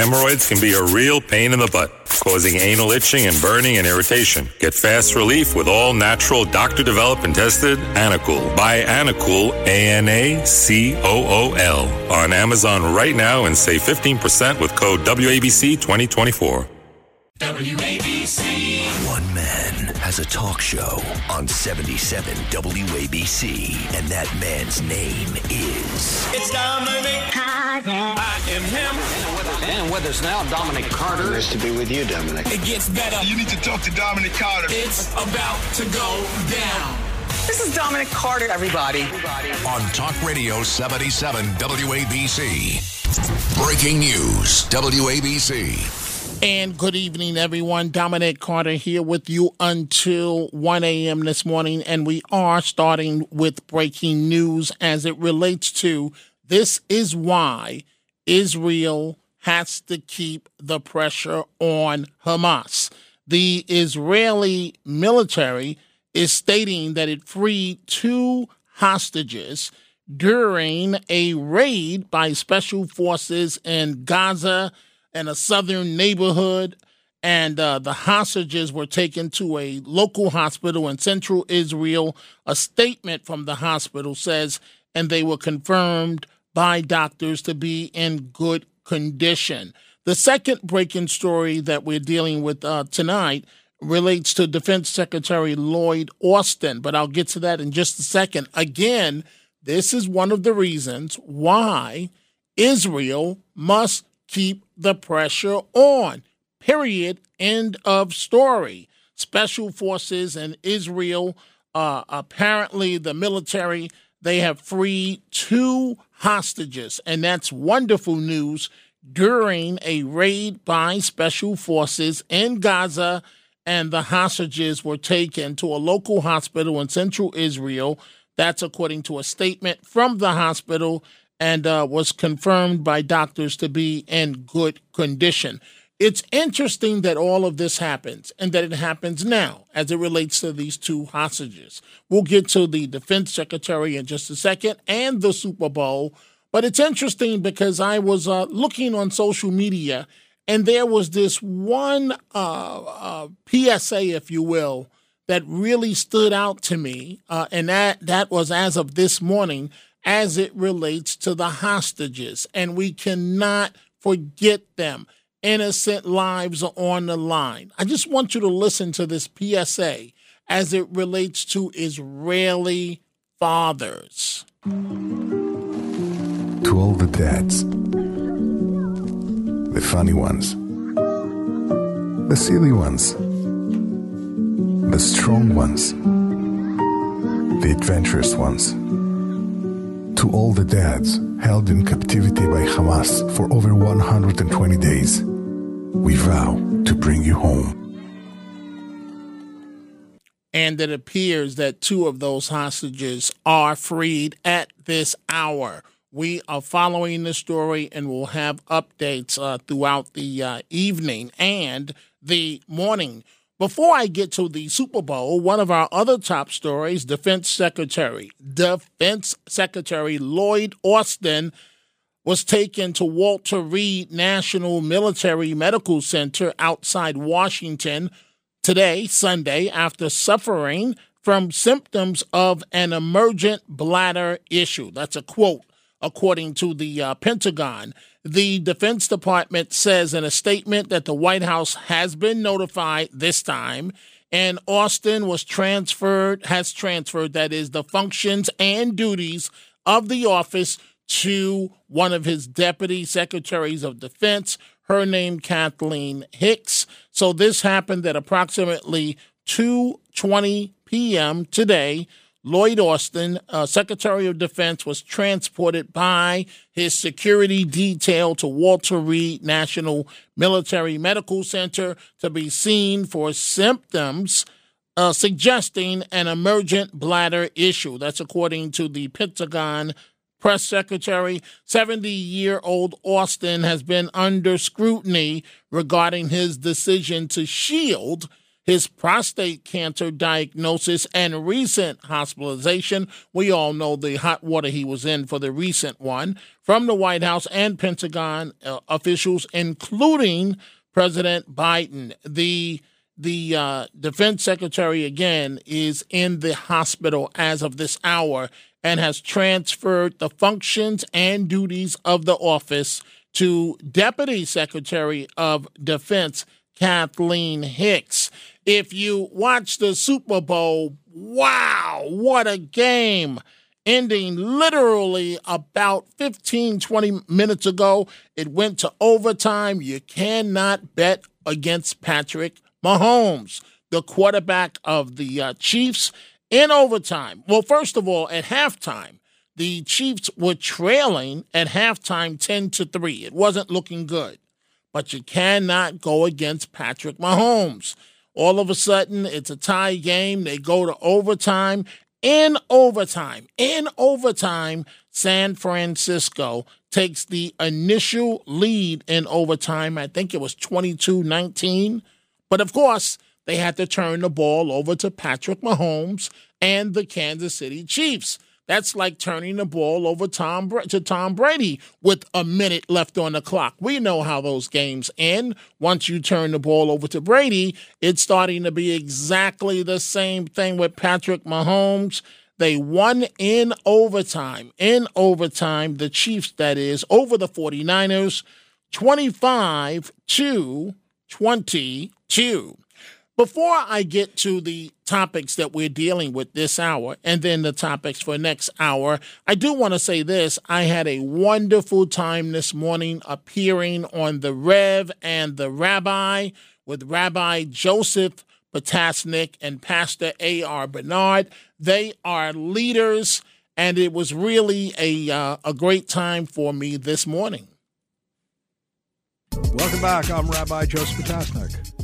Hemorrhoids can be a real pain in the butt, causing anal itching and burning and irritation. Get fast relief with all natural, doctor developed and tested Anacool. Buy Anacool, A N A C O O L, on Amazon right now and save 15% with code WABC 2024. WABC. One man has a talk show on 77 WABC, and that man's name is. It's Dominic Carter. I am him. And with us now, Dominic Carter. Nice to be with you, Dominic. It gets better. You need to talk to Dominic Carter. It's about to go down. This is Dominic Carter, everybody. On Talk Radio 77 WABC. Breaking news WABC. And good evening, everyone. Dominic Carter here with you until 1 a.m. this morning. And we are starting with breaking news as it relates to this is why Israel has to keep the pressure on Hamas. The Israeli military is stating that it freed two hostages during a raid by special forces in Gaza and a southern neighborhood. And uh, the hostages were taken to a local hospital in central Israel. A statement from the hospital says, and they were confirmed by doctors to be in good condition. The second breaking story that we're dealing with uh, tonight relates to Defense Secretary Lloyd Austin, but I'll get to that in just a second. Again, this is one of the reasons why Israel must keep the pressure on. Period. End of story. Special forces in Israel, uh, apparently the military, they have freed two hostages, and that's wonderful news during a raid by special forces in Gaza. And the hostages were taken to a local hospital in central Israel. That's according to a statement from the hospital and uh, was confirmed by doctors to be in good condition. It's interesting that all of this happens and that it happens now as it relates to these two hostages. We'll get to the defense secretary in just a second and the Super Bowl. But it's interesting because I was uh, looking on social media and there was this one uh, uh PSA, if you will, that really stood out to me. Uh, and that, that was as of this morning as it relates to the hostages. And we cannot forget them. Innocent lives are on the line. I just want you to listen to this PSA as it relates to Israeli fathers. To all the dads, the funny ones, the silly ones, the strong ones, the adventurous ones to all the dads held in captivity by Hamas for over 120 days. We vow to bring you home. And it appears that two of those hostages are freed at this hour. We are following the story and we'll have updates uh, throughout the uh, evening and the morning. Before I get to the Super Bowl, one of our other top stories Defense Secretary, Defense Secretary Lloyd Austin was taken to Walter Reed National Military Medical Center outside Washington today, Sunday, after suffering from symptoms of an emergent bladder issue. That's a quote, according to the uh, Pentagon. The Defense Department says in a statement that the White House has been notified this time and Austin was transferred, has transferred, that is, the functions and duties of the office to one of his deputy secretaries of defense, her name Kathleen Hicks. So this happened at approximately 2:20 p.m. today. Lloyd Austin, uh, Secretary of Defense, was transported by his security detail to Walter Reed National Military Medical Center to be seen for symptoms uh, suggesting an emergent bladder issue. That's according to the Pentagon press secretary. 70 year old Austin has been under scrutiny regarding his decision to shield his prostate cancer diagnosis and recent hospitalization. We all know the hot water he was in for the recent one from the White House and Pentagon uh, officials, including President Biden. The the uh, defense secretary again is in the hospital as of this hour and has transferred the functions and duties of the office to Deputy Secretary of Defense Kathleen Hicks. If you watch the Super Bowl, wow, what a game! Ending literally about 15, 20 minutes ago. It went to overtime. You cannot bet against Patrick Mahomes, the quarterback of the uh, Chiefs, in overtime. Well, first of all, at halftime, the Chiefs were trailing at halftime 10 to 3. It wasn't looking good. But you cannot go against Patrick Mahomes. All of a sudden, it's a tie game. They go to overtime. In overtime, in overtime, San Francisco takes the initial lead in overtime. I think it was 22 19. But of course, they had to turn the ball over to Patrick Mahomes and the Kansas City Chiefs. That's like turning the ball over Tom to Tom Brady with a minute left on the clock. We know how those games end. Once you turn the ball over to Brady, it's starting to be exactly the same thing with Patrick Mahomes. They won in overtime. In overtime, the Chiefs, that is, over the 49ers, 25 to 22. Before I get to the topics that we're dealing with this hour and then the topics for next hour, I do want to say this. I had a wonderful time this morning appearing on the Rev and the Rabbi with Rabbi Joseph Potasnik and Pastor A.R. Bernard. They are leaders, and it was really a, uh, a great time for me this morning. Welcome back. I'm Rabbi Joseph Potasnik.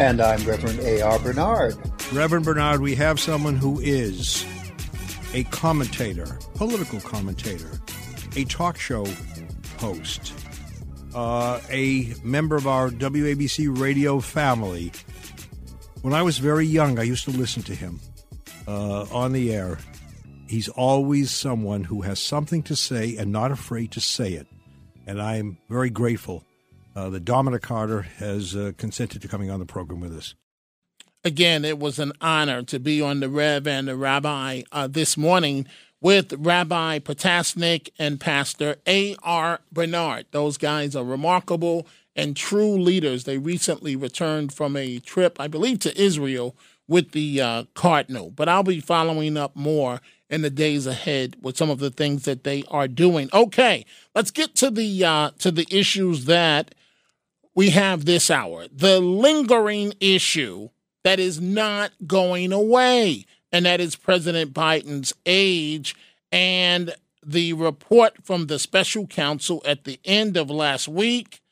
And I'm Reverend A.R. Bernard. Reverend Bernard, we have someone who is a commentator, political commentator, a talk show host, uh, a member of our WABC radio family. When I was very young, I used to listen to him uh, on the air. He's always someone who has something to say and not afraid to say it. And I'm very grateful uh, that Dominic Carter has uh, consented to coming on the program with us. Again, it was an honor to be on the Rev and the Rabbi uh, this morning with Rabbi Potasnik and Pastor A.R. Bernard. Those guys are remarkable and true leaders. They recently returned from a trip, I believe, to Israel with the uh, Cardinal. But I'll be following up more in the days ahead with some of the things that they are doing. Okay, let's get to the uh, to the issues that we have this hour the lingering issue that is not going away, and that is President Biden's age and the report from the special counsel at the end of last week.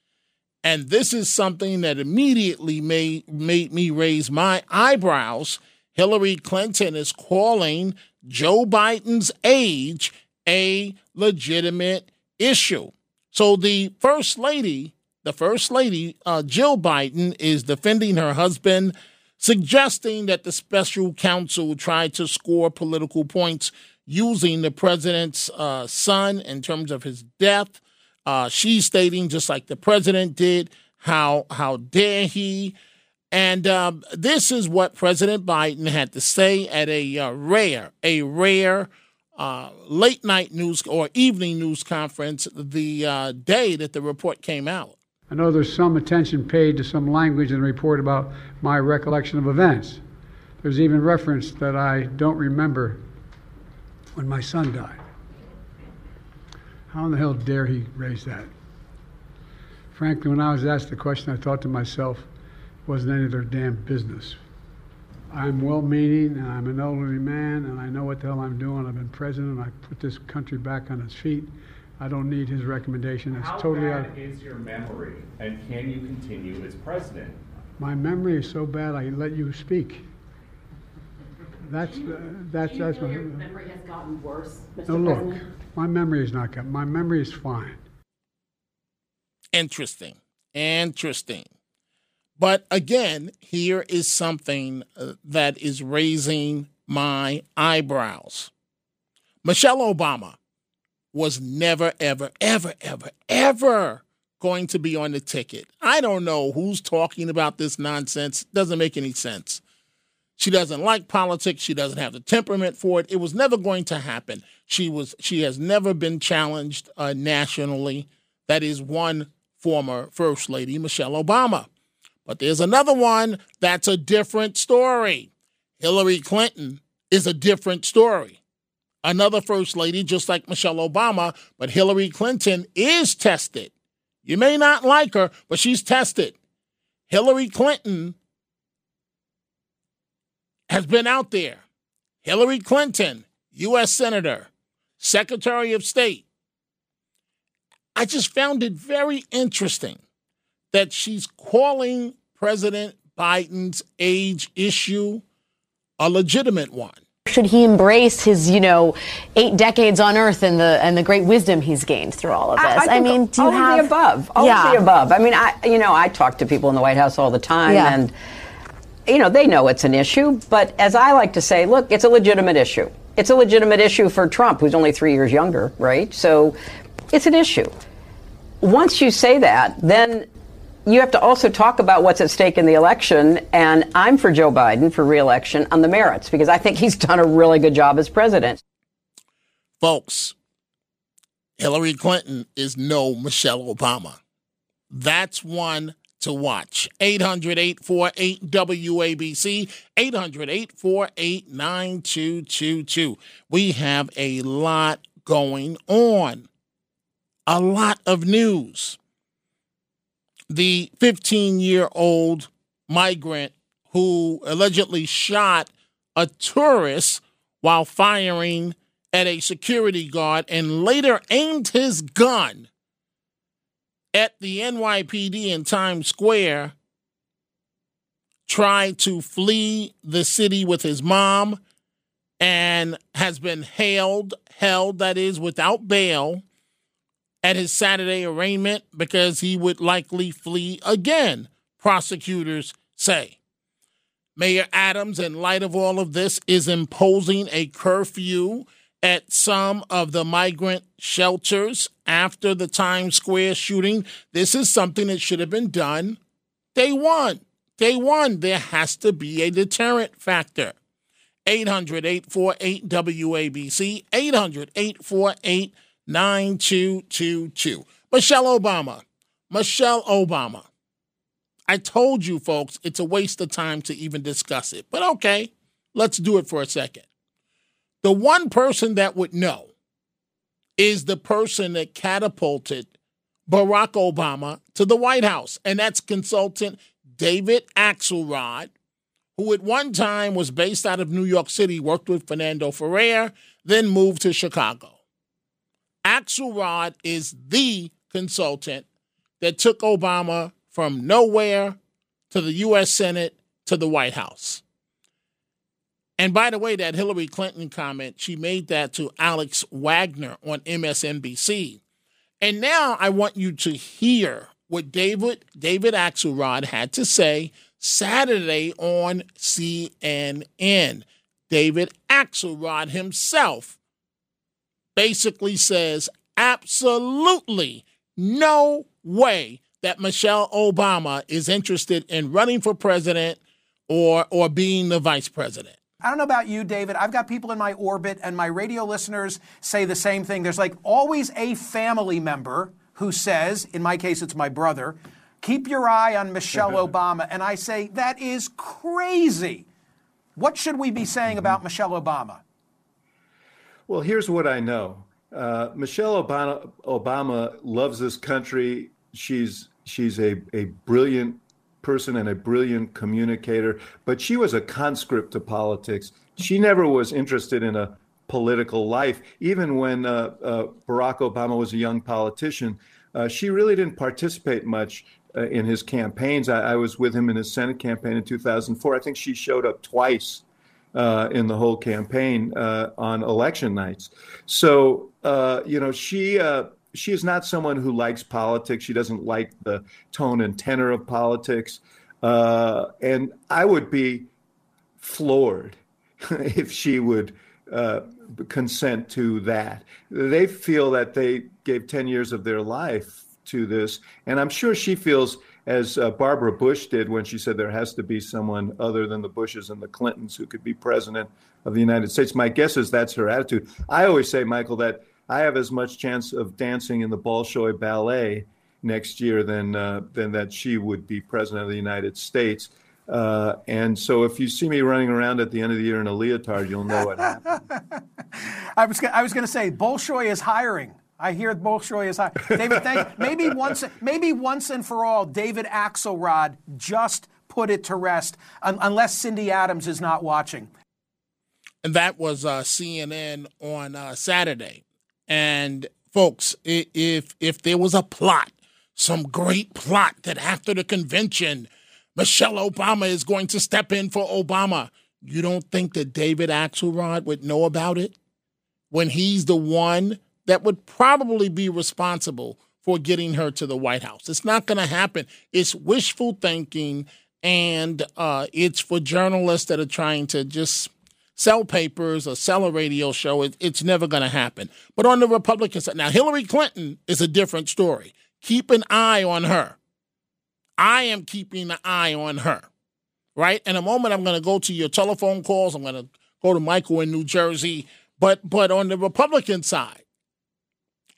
And this is something that immediately made, made me raise my eyebrows. Hillary Clinton is calling Joe Biden's age a legitimate issue. So the first lady the First Lady, uh, Jill Biden, is defending her husband, suggesting that the special counsel tried to score political points using the president's uh, son in terms of his death. Uh, she's stating, just like the president did, how how dare he? And um, this is what President Biden had to say at a uh, rare, a rare uh, late night news or evening news conference the uh, day that the report came out. I know there's some attention paid to some language in the report about my recollection of events. There's even reference that I don't remember when my son died. How in the hell dare he raise that? Frankly, when I was asked the question, I thought to myself, it wasn't any of their damn business. I'm well meaning and I'm an elderly man and I know what the hell I'm doing. I've been president. and I put this country back on its feet. I don't need his recommendation. It's How totally bad out. is your memory, and can you continue as president? My memory is so bad I let you speak. That's uh, that's Do you that's feel my. your memory has gotten worse, Mr. No, look, President? my memory is not good. My memory is fine. Interesting. Interesting. But again, here is something uh, that is raising my eyebrows. Michelle Obama was never, ever, ever, ever, ever going to be on the ticket. I don't know who's talking about this nonsense. Doesn't make any sense. She doesn't like politics. She doesn't have the temperament for it. It was never going to happen. She was. She has never been challenged uh, nationally. That is one former First Lady, Michelle Obama. But there's another one that's a different story. Hillary Clinton is a different story. Another First Lady, just like Michelle Obama, but Hillary Clinton is tested. You may not like her, but she's tested. Hillary Clinton has been out there. Hillary Clinton, U.S. Senator, Secretary of State. I just found it very interesting that she's calling President Biden's age issue a legitimate one. Should he embrace his, you know, eight decades on Earth and the and the great wisdom he's gained through all of this? I, I, I mean, do you all have of the above? All yeah. of the above. I mean, I you know, I talk to people in the White House all the time, Yeah. and you know, they know it's an issue. But as I like to say, look, it's a legitimate issue. It's a legitimate issue for Trump, who's only three years younger, right? So, it's an issue. Once you say that, then you have to also talk about what's at stake in the election. And I'm for Joe Biden for reelection on the merits because I think he's done a really good job as president. Folks, Hillary Clinton is no Michelle Obama. That's one to watch. 800 848 WABC, 800 848 9222. We have a lot going on, a lot of news. The 15 year old migrant who allegedly shot a tourist while firing at a security guard and later aimed his gun at the NYPD in Times Square tried to flee the city with his mom and has been held held that is without bail at his Saturday arraignment because he would likely flee again prosecutors say Mayor Adams in light of all of this is imposing a curfew at some of the migrant shelters after the Times Square shooting. This is something that should have been done day one. Day one, there has to be a deterrent factor. 800 848 WABC, 800 848 9222. Michelle Obama. Michelle Obama. I told you, folks, it's a waste of time to even discuss it. But okay, let's do it for a second. The one person that would know is the person that catapulted Barack Obama to the White House, and that's consultant David Axelrod, who at one time was based out of New York City, worked with Fernando Ferrer, then moved to Chicago. Axelrod is the consultant that took Obama from nowhere to the U.S. Senate to the White House. And by the way, that Hillary Clinton comment, she made that to Alex Wagner on MSNBC. And now I want you to hear what David David Axelrod had to say Saturday on CNN. David Axelrod himself basically says absolutely no way that Michelle Obama is interested in running for president or or being the vice president. I don't know about you, David. I've got people in my orbit, and my radio listeners say the same thing. There's like always a family member who says, in my case, it's my brother, keep your eye on Michelle Obama. And I say, that is crazy. What should we be saying about mm-hmm. Michelle Obama? Well, here's what I know. Uh, Michelle Obama, Obama loves this country. She's she's a, a brilliant person and a brilliant communicator, but she was a conscript to politics. She never was interested in a political life. Even when uh, uh, Barack Obama was a young politician, uh, she really didn't participate much uh, in his campaigns. I, I, was with him in his Senate campaign in 2004. I think she showed up twice uh, in the whole campaign uh, on election nights. So, you know, she she is not someone who likes politics. She doesn't like the tone and tenor of politics. Uh, and I would be floored if she would uh, consent to that. They feel that they gave 10 years of their life to this. And I'm sure she feels, as uh, Barbara Bush did when she said there has to be someone other than the Bushes and the Clintons who could be president of the United States. My guess is that's her attitude. I always say, Michael, that I have as much chance of dancing in the Bolshoi Ballet next year than uh, than that she would be president of the United States. Uh, and so, if you see me running around at the end of the year in a leotard, you'll know what happened. I was I was going to say Bolshoi is hiring. I hear Bolshoi is hiring. David, thank, maybe once maybe once and for all, David Axelrod just put it to rest, un- unless Cindy Adams is not watching. And that was uh, CNN on uh, Saturday. And folks, if if there was a plot, some great plot that after the convention, Michelle Obama is going to step in for Obama, you don't think that David Axelrod would know about it when he's the one that would probably be responsible for getting her to the White House? It's not going to happen. It's wishful thinking, and uh, it's for journalists that are trying to just sell papers or sell a radio show. It, it's never going to happen. But on the Republican side, now Hillary Clinton is a different story. Keep an eye on her. I am keeping an eye on her. Right? In a moment, I'm going to go to your telephone calls. I'm going to go to Michael in New Jersey. But but on the Republican side,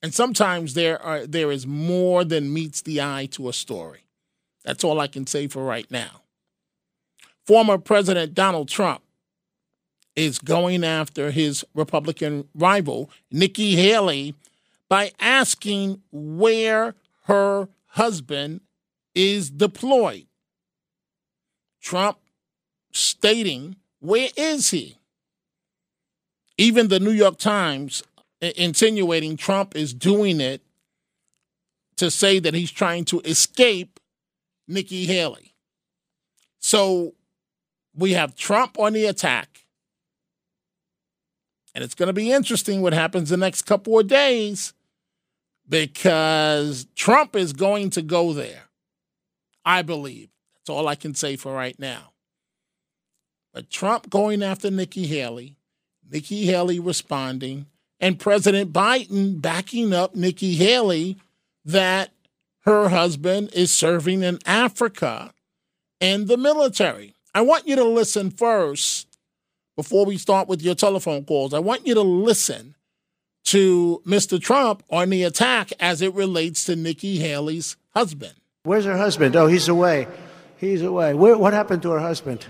and sometimes there are there is more than meets the eye to a story. That's all I can say for right now. Former President Donald Trump is going after his Republican rival, Nikki Haley, by asking where her husband is deployed. Trump stating, Where is he? Even the New York Times insinuating Trump is doing it to say that he's trying to escape Nikki Haley. So we have Trump on the attack. And it's going to be interesting what happens the next couple of days because Trump is going to go there. I believe. That's all I can say for right now. But Trump going after Nikki Haley, Nikki Haley responding, and President Biden backing up Nikki Haley that her husband is serving in Africa in the military. I want you to listen first before we start with your telephone calls. I want you to listen to Mr. Trump on the attack as it relates to Nikki Haley's husband. Where's her husband? Oh, he's away. He's away. Where, what happened to her husband?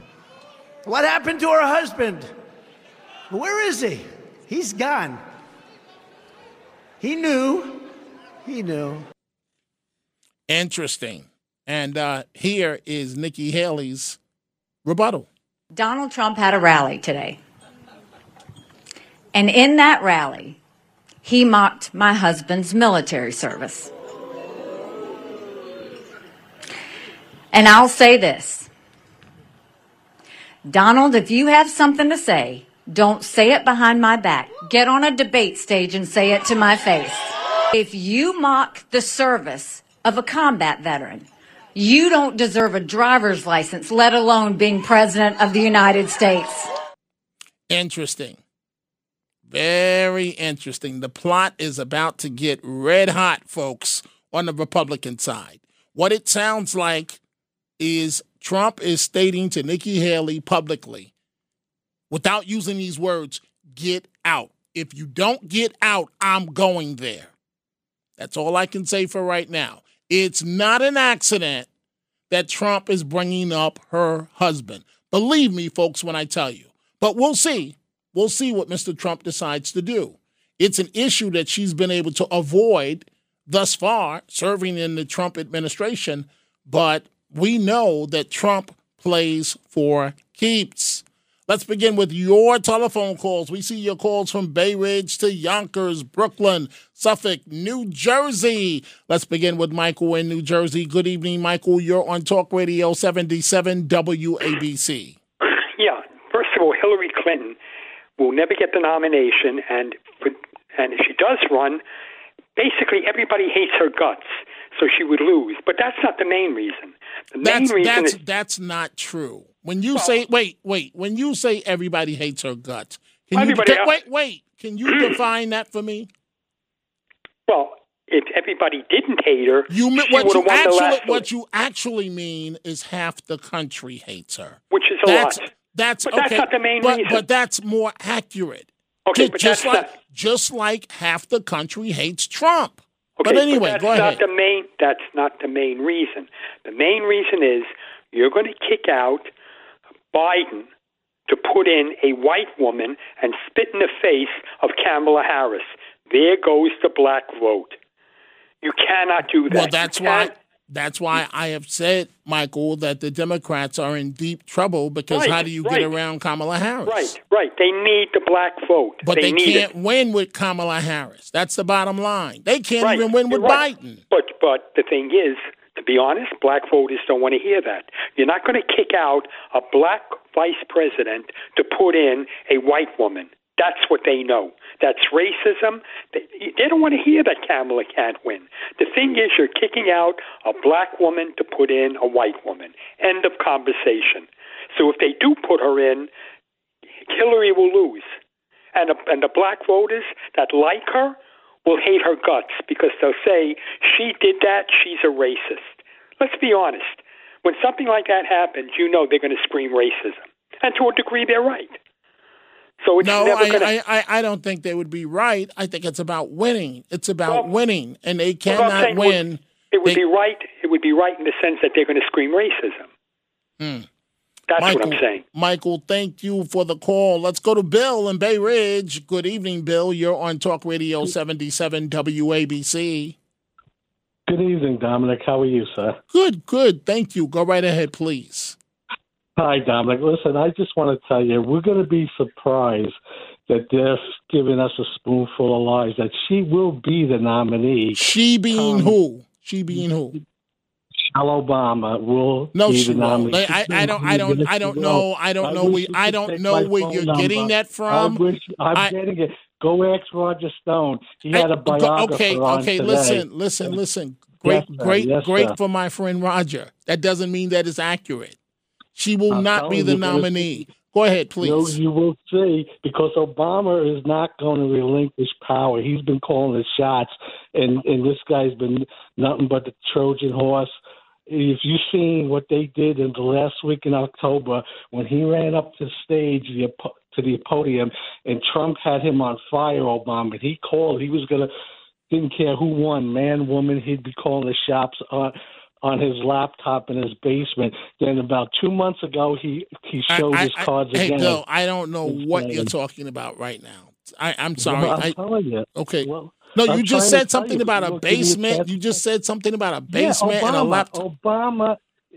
What happened to her husband? Where is he? He's gone. He knew. He knew. Interesting. And uh, here is Nikki Haley's rebuttal. Donald Trump had a rally today. And in that rally, he mocked my husband's military service. And I'll say this Donald, if you have something to say, don't say it behind my back. Get on a debate stage and say it to my face. If you mock the service of a combat veteran, you don't deserve a driver's license, let alone being president of the United States. Interesting. Very interesting. The plot is about to get red hot, folks, on the Republican side. What it sounds like is Trump is stating to Nikki Haley publicly, without using these words, get out. If you don't get out, I'm going there. That's all I can say for right now. It's not an accident that Trump is bringing up her husband. Believe me, folks, when I tell you. But we'll see. We'll see what Mr. Trump decides to do. It's an issue that she's been able to avoid thus far, serving in the Trump administration. But we know that Trump plays for keeps. Let's begin with your telephone calls. We see your calls from Bay Ridge to Yonkers, Brooklyn, Suffolk, New Jersey. Let's begin with Michael in New Jersey. Good evening, Michael. You're on Talk Radio 77 WABC. Yeah. First of all, Hillary Clinton will never get the nomination, and and if she does run, basically everybody hates her guts. so she would lose. But that's not the main reason. The That's that's is that's not true. When you say wait, wait, when you say everybody hates her guts, can you else- wait, wait, can you define that for me? well, if everybody didn't hate her, You mean what you have won the actually last what you actually mean is half the country hates her. which is a That's lot. that's But okay. that's not the main but, reason. but that's more accurate. Okay, just like not- just like half the country hates Trump. Okay, but anyway, that's go not ahead. the main. That's not the main reason. The main reason is you're going to kick out Biden to put in a white woman and spit in the face of Kamala Harris. There goes the black vote. You cannot do that. Well, that's why that's why I have said, Michael, that the Democrats are in deep trouble because Right, how do you right. get around Kamala Harris? Right, right. They need the black vote. But they, need can't it. win with Kamala Harris. That's the bottom line. They can't Right, even win with. Biden. But but the thing is, to be honest, black voters don't want to hear that. You're not going to kick out a black vice president to put in a white woman. That's what they know. That's racism. They, they don't want to hear that Kamala can't win. The thing is, you're kicking out a black woman to put in a white woman. End of conversation. So if they do put her in, Hillary will lose. And, the and the black voters that like her will hate her guts because they'll say, she did that, she's a racist. Let's be honest. When something like that happens, you know they're going to scream racism. And to a degree, they're right. So it's No, never I, going to. I, I, I don't think they would be right. I think it's about winning. It's about winning, and they Well, I'm cannot saying it would- win. It would They- be right. It would be right in the sense that they're going to scream racism. Hmm. That's Michael, what I'm saying. Michael, thank you for the call. Let's go to Bill in Bay Ridge. Good evening, Bill. You're on Talk Radio 77 WABC. Good evening, Dominic. How are you, sir? Good, good. Thank you. Go right ahead, please. Hi, Dominic. Listen, I just want to tell you, we're going to be surprised that they're giving us a spoonful of lies, that she will be the nominee. She being um, who? She being who? Michelle Obama will No, be she the won't. nominee. I, I don't. I don't. I don't know. I don't know. We, I don't know where you're number. getting that from. I wish, I'm I- getting it. Go ask Roger Stone. He had a biographer okay, okay. today. Listen, listen, listen. Great, Yes, great, Yes, great for my friend Roger. That doesn't mean that it's accurate. She will I'm not be the you, but it's- nominee. Go ahead, please. You, you will see because Obama is not going to relinquish power. He's been calling the shots, and and this guy's been nothing but the Trojan horse. If you've seen what they did in the last week in October when he ran up to the stage, the to the podium, and Trump had him on fire, Obama. He called. He was gonna didn't care who won, man, woman. He'd be calling the shots on on his laptop in his basement. Then about two months ago, he he showed I- his I- cards hey, again. Bill, I don't know what you're talking about right now. I, I'm sorry. Well, I'm I, telling you. okay. Well, no, you just said something you, about a you won't give me a basement. You just said something about a Yeah, basement and a laptop. Obama.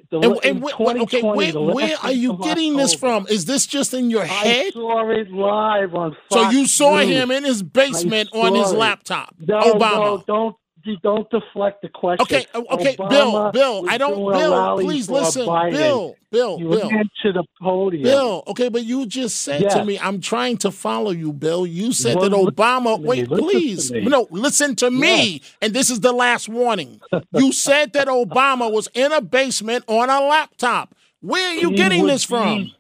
The, And, and wh- okay, 2020, where, where are you getting this from? Is this just in your I head? saw it live on So you saw News. him in his basement on his laptop, No, Obama. no, don't don't deflect the question. Okay, oh, okay, Obama Bill, Bill, I don't, Bill, please listen. Bill, Bill, He Bill. to the podium. Bill, okay, but you just said to me, I'm trying to follow you, Bill. You said Well, that Obama, wait, listen please. No, listen to me. And this is the last warning. You said that Obama was in a basement on a laptop. Where are you He getting this from?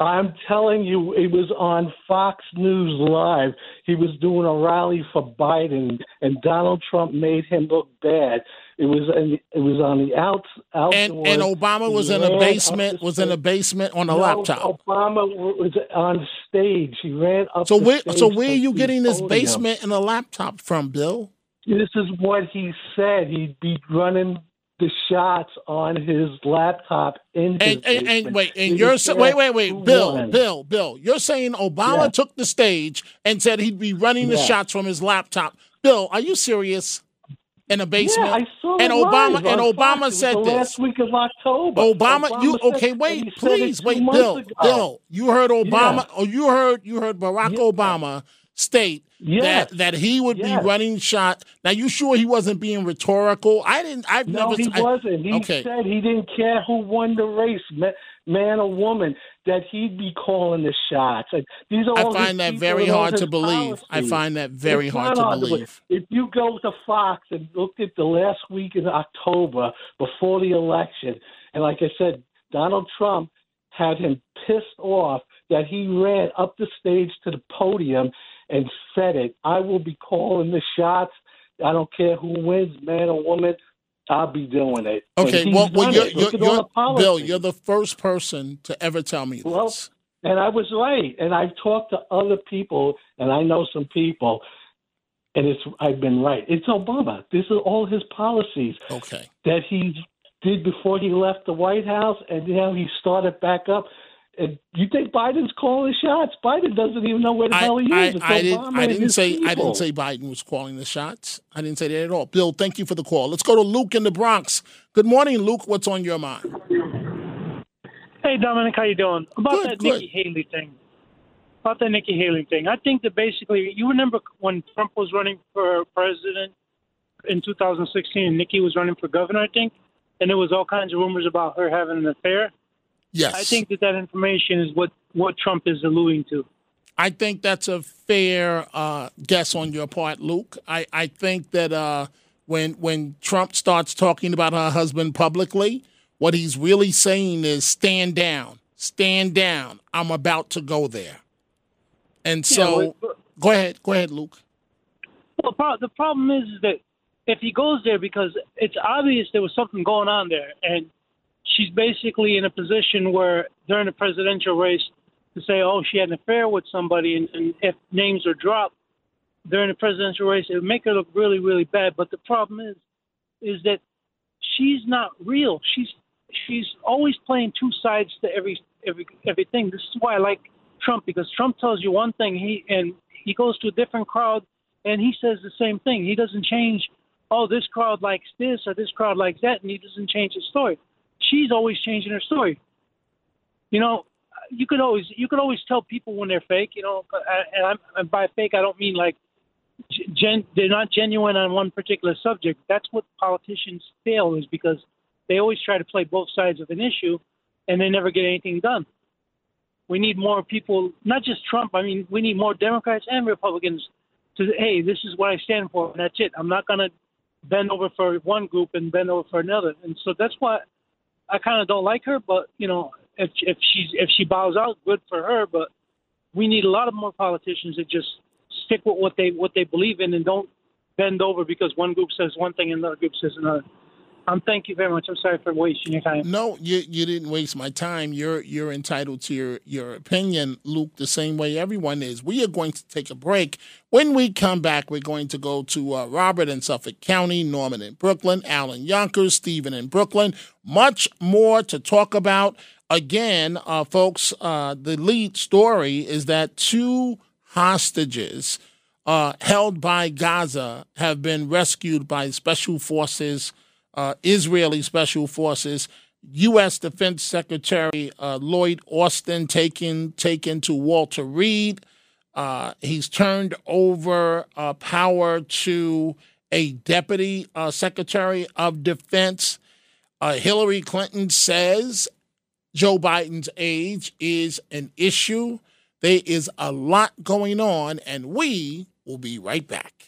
I'm telling you, it was on Fox News Live. He was doing a rally for Biden, and Donald Trump made him look bad. It was it was on the outs And and Obama was in a basement, was in a basement on a No, laptop. Obama was on stage. He ran up. So the where so where are you getting this podium. basement and a laptop from, Bill? This is what he said. He'd be running the shots on his laptop in his And, and, and wait, and you're wait, wait, wait, Bill. Bill, Bill. You're saying Obama Yeah. took the stage and said he'd be running the Yeah. shots from his laptop. Bill, are you serious? In a basement, Yeah, I saw and Obama and Obama Fox. Said this. last week of October. Obama, you okay? Wait, he said it please, wait, Bill, ago. Bill. You heard Obama, or you heard you heard Barack Obama state Yes. that that he would Yes. be running shot. Now, you sure he wasn't being rhetorical? I didn't. I've No, never. he I- wasn't. He okay. said he didn't care who won the race. Ma- man or woman, that he'd be calling the shots. And these are I find that very hard to believe. I find that very hard not to believe. If you go to Fox and look at the last week in October before the election, and like I said, Donald Trump had him pissed off that he ran up the stage to the podium and said it. I will be calling the shots. I don't care who wins, man or woman. I'll be doing it. Okay, well, well you're, you're, Look at all you're- Bill, you're the first person to ever tell me Well, this. and I was right. And I've talked to other people, and I know some people, and it's I've been right. It's Obama. This is all his policies Okay. that he did before he left the White House, and now he started back up. And you think Biden's calling the shots? Biden doesn't even know where the I, hell he I, is. It's I Obama didn't, I didn't his say I didn't say Biden was calling the shots. I didn't say that at all. Bill, thank you for the call. Let's go to Luke in the Bronx. Good morning, Luke. What's on your mind? Hey Dominic, how you doing? About Good, that good. Nikki Haley thing. About that Nikki Haley thing. I think that basically, you remember when Trump was running for president in 2016, and Nikki was running for governor, I think, and there was all kinds of rumors about her having an affair. Yes. I think that that information is what what Trump is alluding to. I think that's a fair uh, guess on your part, Luke. I, I think that uh, when when Trump starts talking about her husband publicly, what he's really saying is stand down, stand down. I'm about to go there. And so, Yeah, go ahead, go ahead, Luke. Well, the problem is that if he goes there, because it's obvious there was something going on there, and she's basically in a position where during the presidential race to say, oh, she had an affair with somebody, and, and if names are dropped during the presidential race, it would make her look really, really bad. But the problem is, is that she's not real. She's she's always playing two sides to every every everything. This is why I like Trump because Trump tells you one thing, he and he goes to a different crowd and he says the same thing. He doesn't change. Oh, this crowd likes this or this crowd likes that, and he doesn't change his story. She's always changing her story. You know, you could always you could always tell people when they're fake. You know, and, I'm, and by fake I don't mean like gen, they're not genuine on one particular subject. That's what politicians fail is because they always try to play both sides of an issue, and they never get anything done. We need more people, not just Trump. I mean, we need more Democrats and Republicans to hey, this is what I stand for, and that's it. I'm not to bend over for one group and bend over for another, and so that's why I kind of don't like her. But you know, if if she's if she bows out, good for her. But we need a lot of more politicians that just stick with what they what they believe in and don't bend over because one group says one thing and another group says another. Um, thank you very much. I'm sorry for wasting your time. No, you you didn't waste my time. You're you're entitled to your your opinion, Luke, the same way everyone is. We are going to take a break. When we come back, we're going to go to uh, Robert in Suffolk County, Norman in Brooklyn, Alan Yonkers, Stephen in Brooklyn. Much more to talk about. Again, uh, folks, uh, the lead story is that two hostages uh, held by Gaza have been rescued by special forces uh, Israeli special forces. U.S. Defense Secretary uh, Lloyd Austin taken taken to Walter Reed. Uh, he's turned over uh, power to a deputy uh, secretary of defense. Uh, Hillary Clinton says Joe Biden's age is an issue. There is a lot going on, and we will be right back.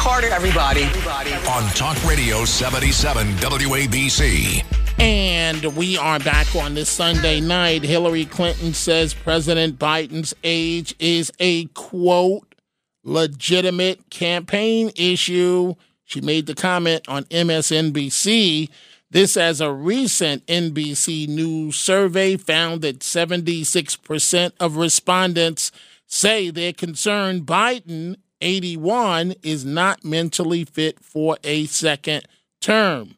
Carter, everybody. On Talk Radio 77 WABC. And we are back on this Sunday night. Hillary Clinton says President Biden's age is a quote, legitimate campaign issue. She made the comment on MSNBC. This, as a recent NBC News survey found that 76% of respondents say they're concerned Biden, 81, is not mentally fit for a second term.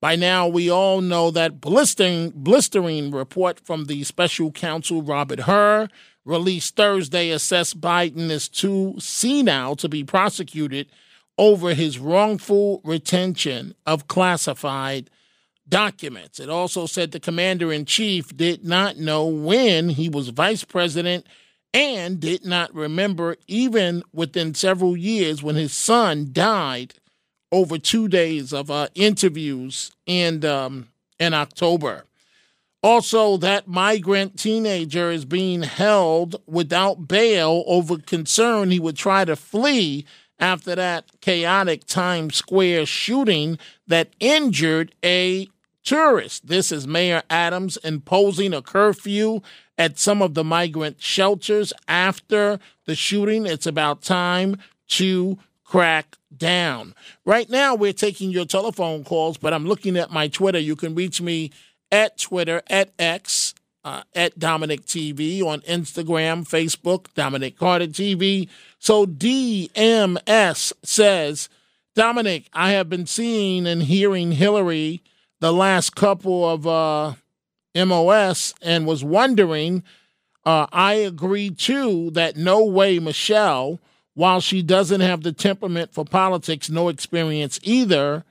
By now, we all know that blistering, blistering report from the special counsel Robert Hur, released Thursday, assessed Biden as too senile to be prosecuted over his wrongful retention of classified documents. It also said the commander in chief did not know when he was vice president and did not remember, even within several years, when his son died over two days of uh, interviews in um, in October. Also, that migrant teenager is being held without bail over concern he would try to flee after that chaotic Times Square shooting that injured a tourist. This is Mayor Adams imposing a curfew at some of the migrant shelters after the shooting. It's about time to crack down. Right now, we're taking your telephone calls, but I'm looking at my Twitter. You can reach me at Twitter, at X, uh, at Dominic TV, on Instagram, Facebook, Dominic Carter TV. So DMS says, Dominic, I have been seeing and hearing Hillary the last couple of uh, MOS and was wondering. Uh, I agree too that no way Michelle while she doesn't have the temperament for politics, no experience either,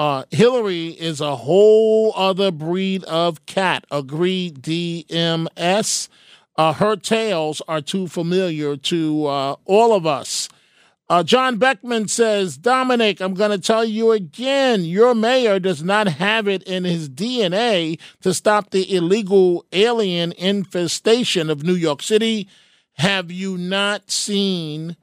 uh, Hillary is a whole other breed of cat. Agree, DMS. Uh, her tales are too familiar to uh, all of us. Uh, John Beckman says, Dominic, I'm going to tell you again, your mayor does not have it in his DNA to stop the illegal alien infestation of New York City. Have you not seen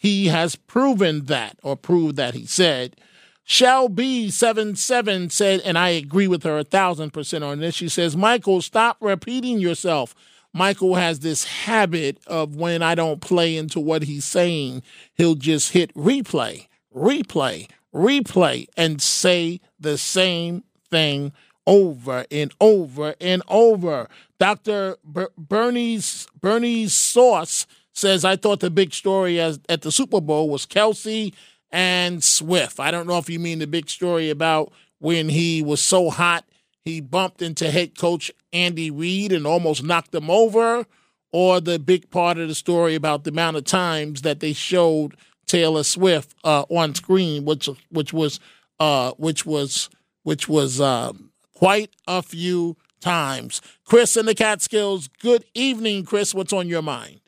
he has proven that, or proved that he said. Shall be seven seven said, and I agree with her a thousand percent on this. She says, Michael, stop repeating yourself. Michael has this habit of when I don't play into what he's saying, he'll just hit replay, replay, replay, and say the same thing over and over and over. Dr. Ber- Bernie's Bernie's Sauce says, I thought the big story as, at the Super Bowl was Kelce and Swift. I don't know if you mean the big story about when he was so hot he bumped into head coach Andy Reid and almost knocked him over, or the big part of the story about the amount of times that they showed Taylor Swift uh, on screen, which which was uh, which was which was um, quite a few times. Chris in the Catskills. Good evening, Chris. What's on your mind?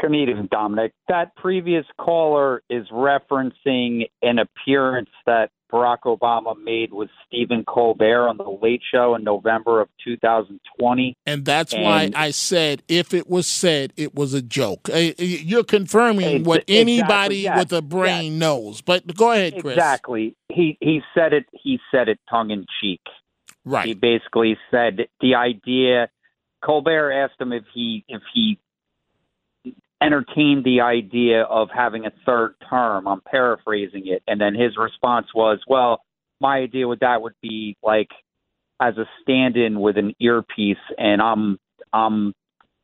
Comedian Dominic. That previous caller is referencing an appearance that Barack Obama made with Stephen Colbert on The Late Show in November of 2020. And that's and why I said if it was said, it was a joke. Uh, you're confirming what anybody yes, with a brain yes. knows. But go ahead, Chris. Exactly. He he said it. He said it tongue in cheek. Right. He basically said the idea. Colbert asked him if he if he entertained the idea of having a third term. I'm paraphrasing it. And then his response was, well, my idea with that would be like as a stand-in with an earpiece and I'm I'm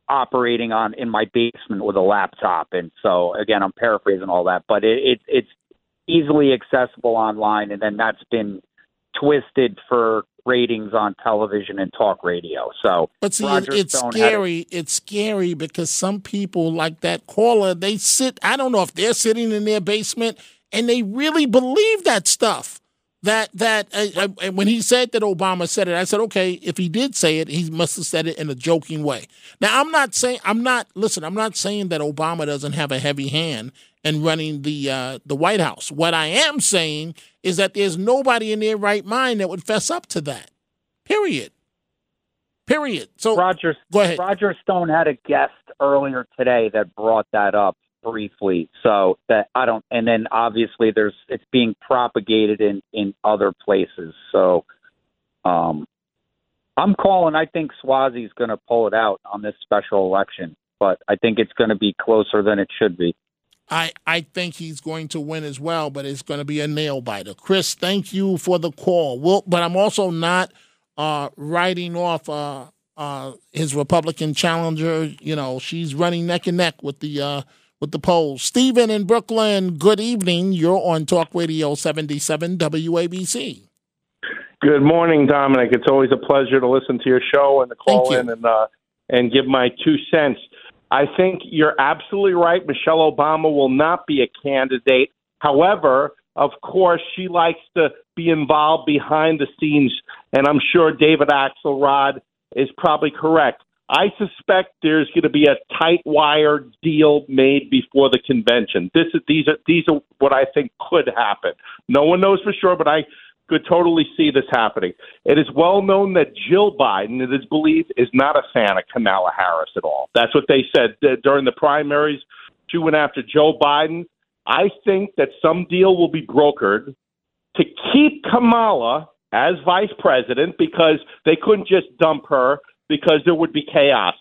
operating on in my basement with a laptop and so again I'm paraphrasing all that but it, it it's easily accessible online and then that's been twisted for ratings on television and talk radio. So, but see, Roger it's Stone scary. A- it's scary because some people, like that caller, they sit. I don't know if they're sitting in their basement and they really believe that stuff. That that uh, uh, when he said that Obama said it, I said, okay, if he did say it, he must have said it in a joking way. Now, I'm not saying I'm not listen. I'm not saying that Obama doesn't have a heavy hand in running the uh, the White House. What I am saying is that there's nobody in their right mind that would fess up to that. Period. Period. So Roger, go ahead. Roger Stone had a guest earlier today that brought that up briefly. So that I don't, and then obviously there's it's being propagated in in other places. So, um, I'm calling. I think Suozzi's going to pull it out on this special election, but I think it's going to be closer than it should be. I, I think he's going to win as well, but it's going to be a nail biter. Chris, thank you for the call. Well, but I'm also not uh, writing off uh, uh, his Republican challenger. You know, she's running neck and neck with the uh, with the polls. Stephen in Brooklyn, good evening. You're on Talk Radio 77 WABC. Good morning, Dominic. It's always a pleasure to listen to your show and to call in and uh, and give my two cents. I think you're absolutely right. Michelle Obama will not be a candidate. However, of course, she likes to be involved behind the scenes, and I'm sure David Axelrod is probably correct. I suspect there's going to be a tight wire deal made before the convention. This is these are these are what I think could happen. No one knows for sure, but I could totally see this happening. It is well known that Jill Biden, it is believed, is not a fan of Kamala Harris at all. That's what they said during the primaries. She went after Joe Biden. I think that some deal will be brokered to keep Kamala as vice president because they couldn't just dump her because there would be chaos.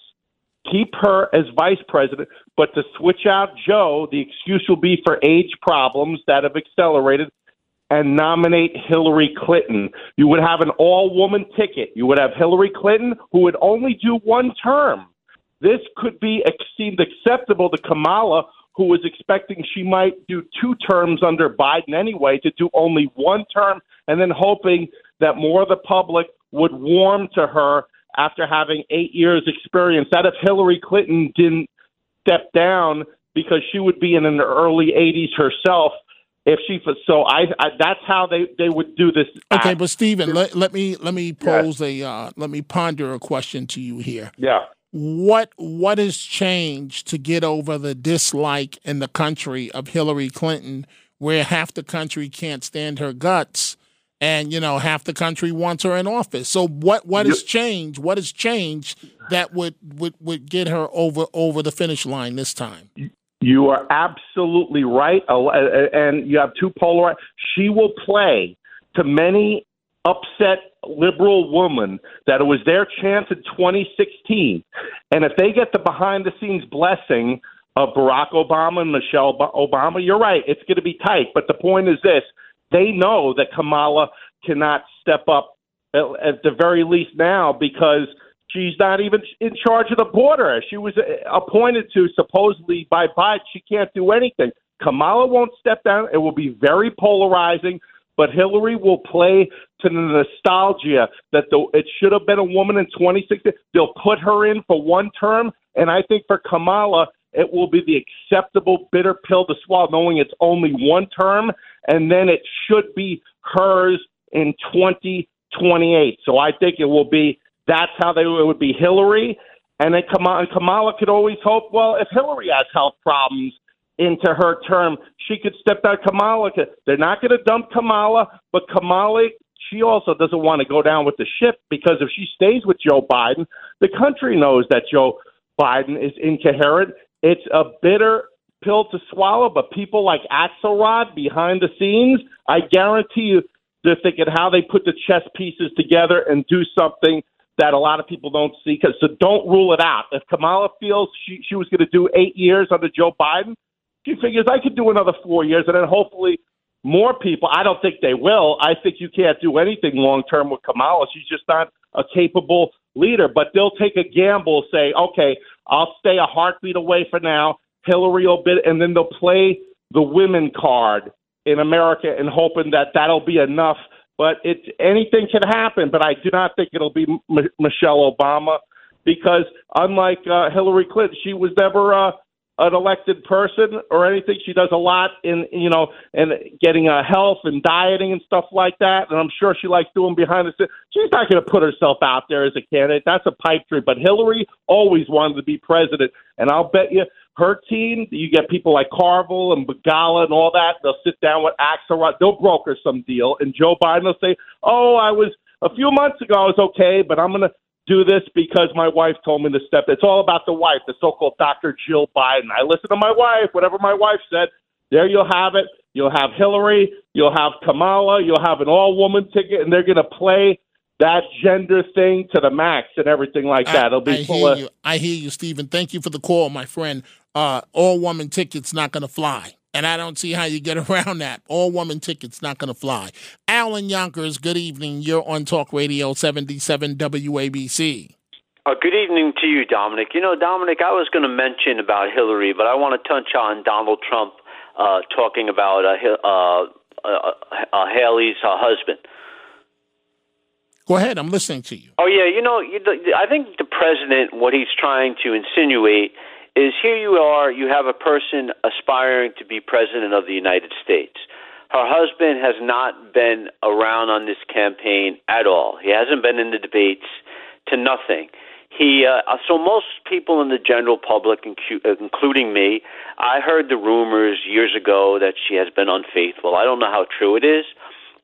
Keep her as vice president, but to switch out Joe, the excuse will be for age problems that have accelerated and nominate Hillary Clinton. You would have an all woman ticket. You would have Hillary Clinton, who would only do one term. This could be seemed acceptable to Kamala, who was expecting she might do two terms under Biden anyway, to do only one term, and then hoping that more of the public would warm to her after having eight years experience. That if Hillary Clinton didn't step down because she would be in the early 80s herself if she so I, I, that's how they they would do this okay but Stephen let, let me let me pose a uh, let me ponder a question to you here. Yeah. What what has changed to get over the dislike in the country of Hillary Clinton where half the country can't stand her guts and you know half the country wants her in office? So what what has changed what has changed that would would would get her over over the finish line this time you are absolutely right. And you have two polar. She will play to many upset liberal women that it was their chance in 2016. And if they get the behind the scenes blessing of Barack Obama and Michelle Obama, you're right. It's going to be tight. But the point is this they know that Kamala cannot step up at the very least now because She's not even in charge of the border. She was uh, appointed to supposedly by Biden. She can't do anything. Kamala won't step down. It will be very polarizing, but Hillary will play to the nostalgia that the, it should have been a woman in 2016. They'll put her in for one term, and I think for Kamala, it will be the acceptable bitter pill to swallow, knowing it's only one term, and then it should be hers in 2028. So I think it will be that's how they it would be Hillary, and then Kamala, Kamala could always hope. Well, if Hillary has health problems into her term, she could step down. Kamala, could, they're not going to dump Kamala, but Kamala, she also doesn't want to go down with the ship because if she stays with Joe Biden, the country knows that Joe Biden is incoherent. It's a bitter pill to swallow, but people like Axelrod behind the scenes, I guarantee you, they're thinking how they put the chess pieces together and do something that a lot of people don't see. Because so don't rule it out. If Kamala feels she she was going to do eight years under Joe Biden, she figures I could do another four years, and then hopefully more people. I don't think they will. I think you can't do anything long term with Kamala. She's just not a capable leader. But they'll take a gamble, say, okay, I'll stay a heartbeat away for now. Hillary will bid, and then they'll play the women card in America and hoping that that'll be enough but it anything can happen. But I do not think it'll be M- Michelle Obama because unlike uh, Hillary Clinton, she was never uh, an elected person or anything. She does a lot in you know and getting uh, health and dieting and stuff like that. And I'm sure she likes doing behind the scenes. She's not going to put herself out there as a candidate. That's a pipe dream. But Hillary always wanted to be president, and I'll bet you her team, you get people like Carville and Begala and all that. They'll sit down with Axelrod. They'll broker some deal, and Joe Biden will say, "Oh, I was a few months ago, I was okay, but I'm going to do this because my wife told me to step." It's all about the wife, the so-called Dr. Jill Biden. I listen to my wife. Whatever my wife said, there you'll have it. You'll have Hillary. You'll have Kamala. You'll have an all-woman ticket, and they're going to play that gender thing to the max and everything like that. It'll be I full hear of. you. I hear you, Stephen. Thank you for the call, my friend. Uh, all woman tickets not going to fly. And I don't see how you get around that. All woman tickets not going to fly. Alan Yonkers, good evening. You're on Talk Radio 77 WABC. Uh, good evening to you, Dominic. You know, Dominic, I was going to mention about Hillary, but I want to touch on Donald Trump uh, talking about uh, uh, uh, uh, Haley's husband. Go ahead. I'm listening to you. Oh yeah, you know, I think the president, what he's trying to insinuate is here you are, you have a person aspiring to be president of the United States. Her husband has not been around on this campaign at all. He hasn't been in the debates to nothing. He uh, so most people in the general public, including me, I heard the rumors years ago that she has been unfaithful. I don't know how true it is,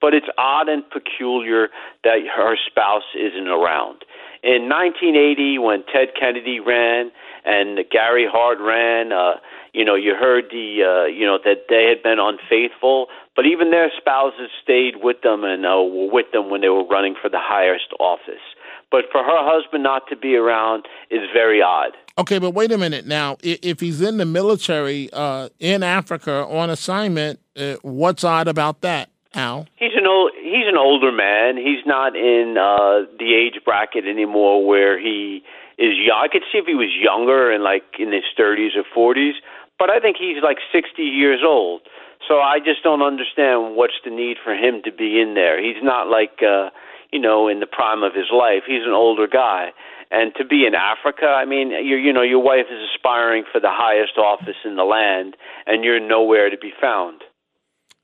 but it's odd and peculiar that her spouse isn't around. In 1980, when Ted Kennedy ran and Gary Hart ran, uh, you know, you heard the, uh, you know, that they had been unfaithful, but even their spouses stayed with them and uh, were with them when they were running for the highest office. But for her husband not to be around is very odd. Okay, but wait a minute now. If he's in the military uh, in Africa on assignment, uh, what's odd about that? Al? He's an old he's an older man. He's not in uh the age bracket anymore where he is young. I could see if he was younger and like in his 30s or 40s, but I think he's like 60 years old. So I just don't understand what's the need for him to be in there. He's not like uh you know in the prime of his life. He's an older guy. And to be in Africa, I mean, you you know, your wife is aspiring for the highest office in the land and you're nowhere to be found.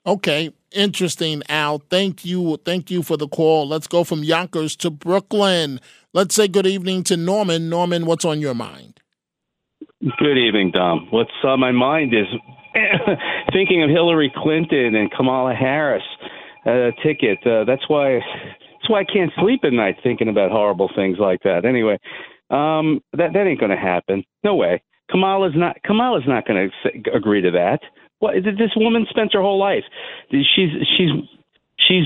Okay, interesting, Al. Thank you. Thank you for the call. Let's go from Yonkers to Brooklyn. Let's say good evening to Norman. Norman, what's on your mind? Good evening, Dom. What's on my mind is thinking of Hillary Clinton and Kamala Harris uh, ticket. Uh, that's why that's why I can't sleep at night thinking about horrible things like that. Anyway, um, that that ain't going to happen. No way. Kamala's not Kamala's not going to agree to that. What this woman spent her whole life. She's she's she's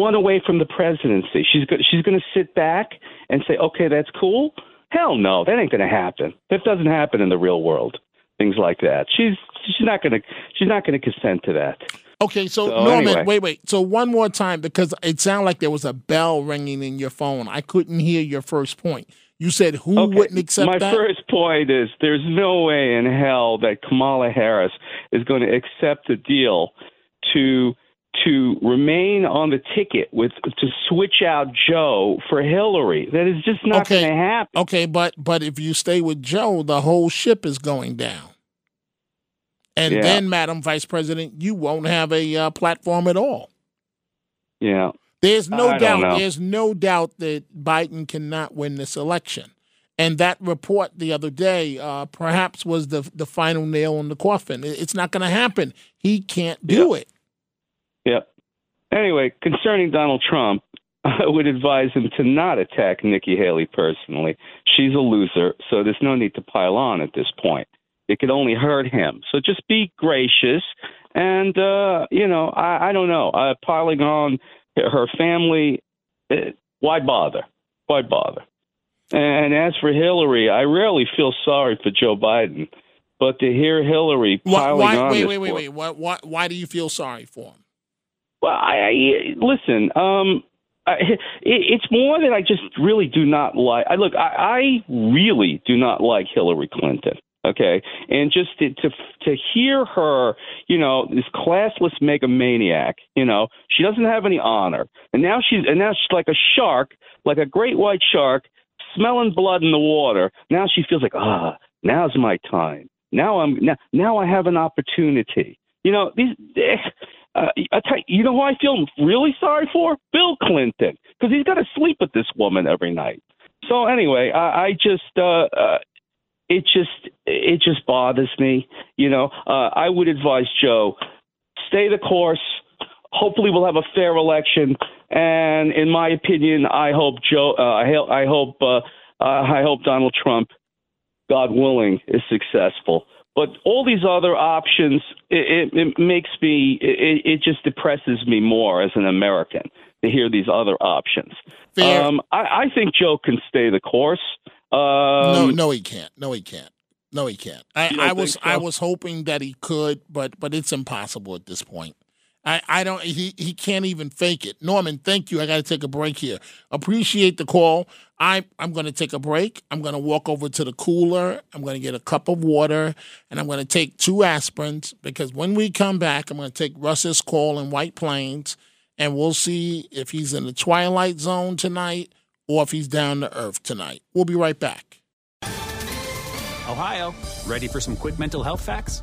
one away from the presidency. She's go, she's going to sit back and say, "Okay, that's cool." Hell no, that ain't going to happen. That doesn't happen in the real world. Things like that. She's she's not going to she's not going to consent to that. Okay, so, So, Norman, anyway. wait, wait. So one more time because it sounded like there was a bell ringing in your phone. I couldn't hear your first point. You said who Okay, wouldn't accept My that? first point is there's no way in hell that Kamala Harris is going to accept a deal to to remain on the ticket with to switch out Joe for Hillary. That is just not okay. going to happen. Okay, but but if you stay with Joe, the whole ship is going down. And Yeah. then, Madam Vice President, you won't have a uh, platform at all. Yeah. There's no I doubt. There's no doubt that Biden cannot win this election. And that report the other day uh, perhaps was the the final nail in the coffin. It's not going to happen. He can't do it. Yep. Anyway, concerning Donald Trump, I would advise him to not attack Nikki Haley personally. She's a loser, so there's no need to pile on at this point. It could only hurt him. So just be gracious. And, uh, you know, I, I don't know. Uh, piling on her family, eh, why bother? Why bother? And as for Hillary, I rarely feel sorry for Joe Biden. But to hear Hillary Why? piling why on wait, this wait, wait, wait. Why, why? Why do you feel sorry for him? Well, I, I listen. Um, I, it, it's more that I just really do not like. I look. I, I really do not like Hillary Clinton. Okay, and just to, to to hear her, you know, this classless megamaniac. You know, she doesn't have any honor, and now she's and now she's like a shark, like a great white shark, smelling blood in the water. Now she feels like ah, now's my time. Now I'm now now I have an opportunity. You know these. Uh, I tell you, you know who I feel really sorry for? Bill Clinton, because he's got to sleep with this woman every night. So anyway, I, I just uh, uh, it just it just bothers me. You know, uh, I would advise Joe stay the course. Hopefully, we'll have a fair election. And in my opinion, I hope Joe. Uh, I, I hope. Uh, uh, I hope Donald Trump, God willing, is successful. But all these other options, it, it, it makes me. It, it just depresses me more as an American to hear these other options. Um, I, I think Joe can stay the course. Um, no, no, he can't. No, he can't. No, he can't. I, I was so? I was hoping that he could, but but it's impossible at this point. I, I don't he, he can't even fake it. Norman, thank you. I gotta take a break here. Appreciate the call. I I'm gonna take a break. I'm gonna walk over to the cooler. I'm gonna get a cup of water and I'm gonna take two aspirins because when we come back, I'm gonna take Russ's call in White Plains and we'll see if he's in the twilight zone tonight or if he's down to earth tonight. We'll be right back. Ohio, ready for some quick mental health facts?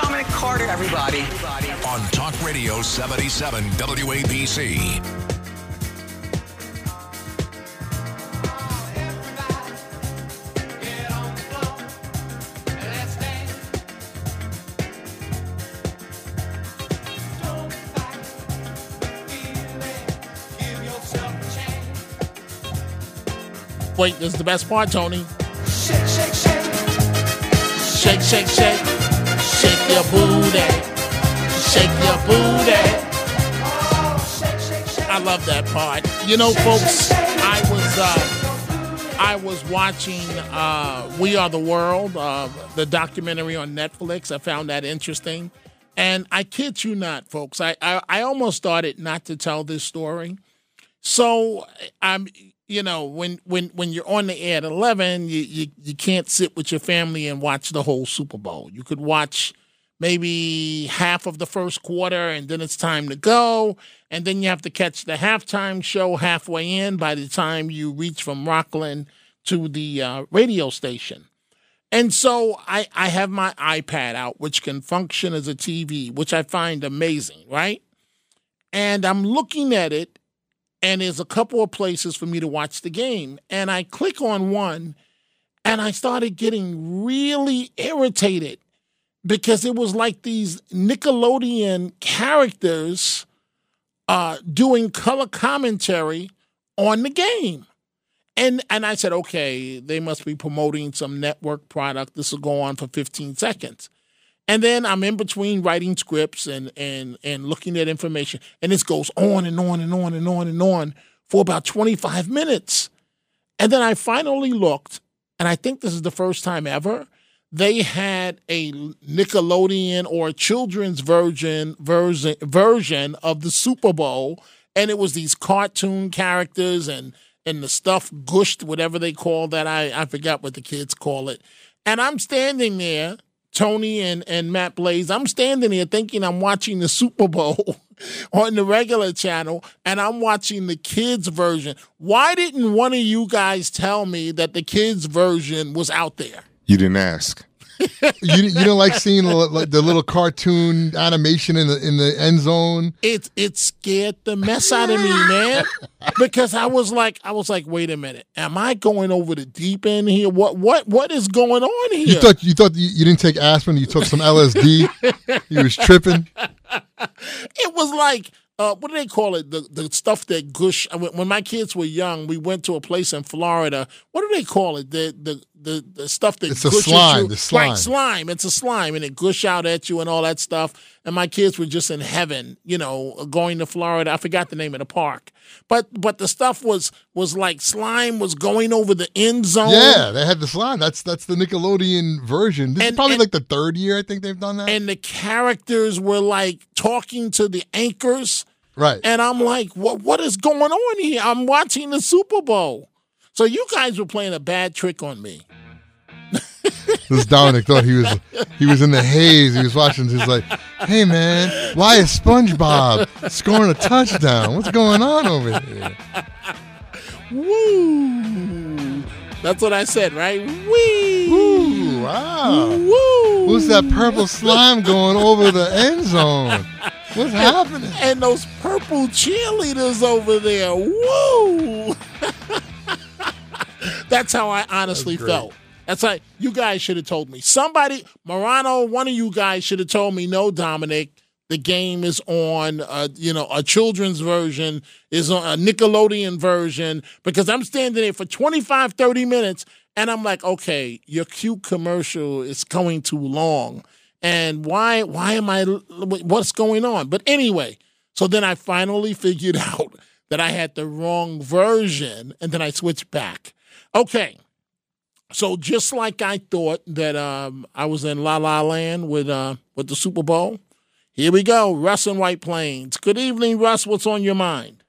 Dominic Carter, everybody. On Talk Radio 77 WABC. Wait, this is the best part, Tony. Shake, shake, shake. Shake, shake, shake. Shake your booty. Shake your booty. I love that part. You know, folks, I was uh, I was watching uh, We Are the World, uh, the documentary on Netflix. I found that interesting. And I kid you not, folks, I, I, I almost started not to tell this story. So I'm you know, when when when you're on the air at eleven, you, you you can't sit with your family and watch the whole Super Bowl. You could watch maybe half of the first quarter, and then it's time to go, and then you have to catch the halftime show halfway in. By the time you reach from Rockland to the uh, radio station. And so I, I have my iPad out, which can function as a TV, which I find amazing, right? And I'm looking at it, and there's a couple of places for me to watch the game. And I click on one, and I started getting really irritated because it was like these Nickelodeon characters uh, doing color commentary on the game. And and I said, okay, they must be promoting some network product. This will go on for 15 seconds. And then I'm in between writing scripts and and and looking at information. And this goes on and on and on and on and on for about 25 minutes. And then I finally looked, and I think this is the first time ever, they had a Nickelodeon or children's version version version of the Super Bowl. And it was these cartoon characters and and the stuff gushed, whatever they call that. I, I forgot what the kids call it. And I'm standing there, Tony and, and Matt Blaze, I'm standing there thinking I'm watching the Super Bowl on the regular channel and I'm watching the kids version. Why didn't one of you guys tell me that the kids version was out there? You didn't ask. you you don't like seeing the, like the little cartoon animation in the in the end zone. It it scared the mess out of me, man. because I was like I was like, wait a minute, am I going over the deep end here? What what what is going on here? You thought you thought you, you didn't take aspirin. You took some LSD. you was tripping. It was like uh, what do they call it? The the stuff that gush. When, when my kids were young, we went to a place in Florida. What do they call it? The the the, the stuff that It's a slime, You. the slime. Right, slime. It's a slime, and it gush out at you and all that stuff. And my kids were just in heaven, you know, going to Florida. I forgot the name of the park, but but the stuff was was like slime was going over the end zone. Yeah, they had the slime. That's that's the Nickelodeon version. This is probably and- like the third year I think they've done that. and the characters were like talking to the anchors. Right. And I'm like, what what is going on here? I'm watching the Super Bowl. So you guys were playing a bad trick on me. This Dominic thought he was he was in the haze. He was watching. He's like, "Hey man, why is SpongeBob scoring a touchdown? What's going on over here?" Woo! That's what I said, right? Wee! Ooh, wow. Woo! What's that purple slime going over the end zone? What's happening? And those purple cheerleaders over there. Woo! That's how I honestly That's felt. That's like you guys should have told me. Somebody, Morano, one of you guys should have told me, no, Dominic, the game is on, uh, you know, a children's version, is on a Nickelodeon version, because I'm standing there for 25, 30 minutes, and I'm like, okay, your cute commercial is going too long. And why, why am I, what's going on? But anyway, so then I finally figured out that I had the wrong version, and then I switched back. Okay. So just like I thought that um, I was in La La Land with uh, with the Super Bowl, here we go. Russ in White Plains. Good evening, Russ. What's on your mind?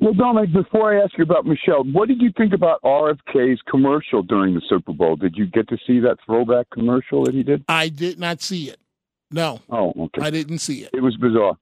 Well, Dominic, before I ask you about Michelle, what did you think about RFK's commercial during the Super Bowl? Did you get to see that throwback commercial that he did? I did not see it. No, Oh, okay. I didn't see it. It was bizarre.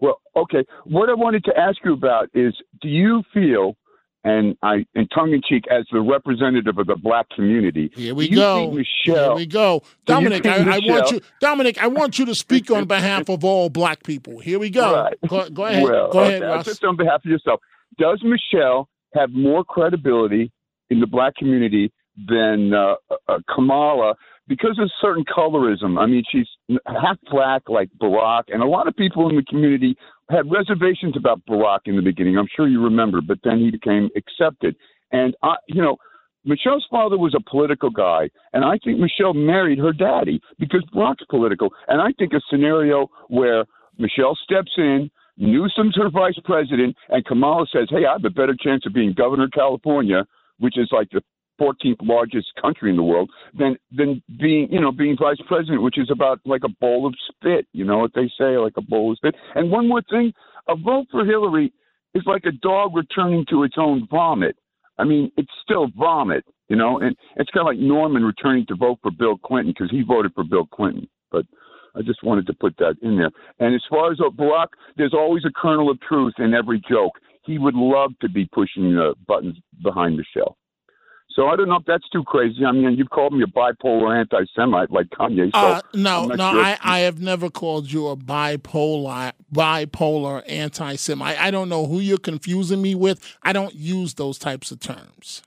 Well, okay. What I wanted to ask you about is do you feel, and I, in tongue in cheek, as the representative of the black community, Here we you go. Michelle, Here we go. Dominic, I, I want you Dominic, I want you to speak on behalf of all black people. Here we go. Right. Go, go ahead. Well, go ahead, okay, Russ. Just on behalf of yourself, does Michelle have more credibility in the black community than uh, uh, Kamala because of certain colorism? I mean, she's half black like Barack, and a lot of people in the community had reservations about Barack in the beginning. I'm sure you remember, but then he became accepted. And I, you know, Michelle's father was a political guy, and I think Michelle married her daddy because Barack's political. And I think a scenario where Michelle steps in, Newsom's her vice president, and Kamala says, "Hey, I have a better chance of being governor of California, which is like the 14th largest country in the world, than than being, you know, being vice president, which is about like a bowl of spit. You know what they say, like a bowl of spit. And one more thing, a vote for Hillary is like a dog returning to its own vomit. I mean, it's still vomit, you know, and it's kind of like Norman returning to vote for Bill Clinton because he voted for Bill Clinton. But I just wanted to put that in there. And as far as Barack, there's always a kernel of truth in every joke. He would love to be pushing the buttons behind Michelle. So I don't know if that's too crazy. I mean, you've called me a bipolar anti-Semite like Kanye. So Uh, no, no, sure. I, I have never called you a bipolar bipolar anti-Semite. I, I don't know who you're confusing me with. I don't use those types of terms.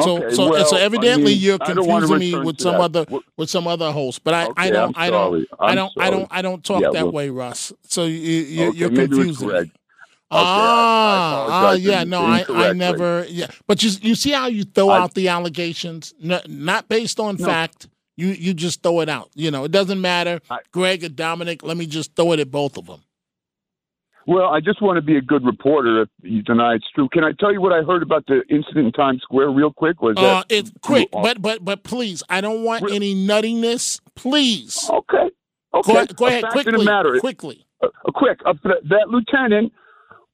So, Okay, so, well, so I evidently mean, you're I don't wanna confusing me with some that. other with some other host. But I, I don't, I don't. I don't, I don't, I don't talk Yeah, that well- way, Russ. So you, you, Okay, you're maybe it was confusing me. Greg. Ah, ah, yeah, no, I, I never, yeah. But you, you see how you throw I- out the allegations, N- not based on No. fact. You, you just throw it out. You know, it doesn't matter, Greg or Dominic. Let me just throw it at both of them. Well, I just want to be a good reporter. If you deny it's true, can I tell you what I heard about the incident in Times Square real quick? Was Uh, that it's quick, but but but please, I don't want any nuttiness. Please. Okay. Okay. Go, go ahead quickly. Quickly. uh, uh, quick. Uh, that lieutenant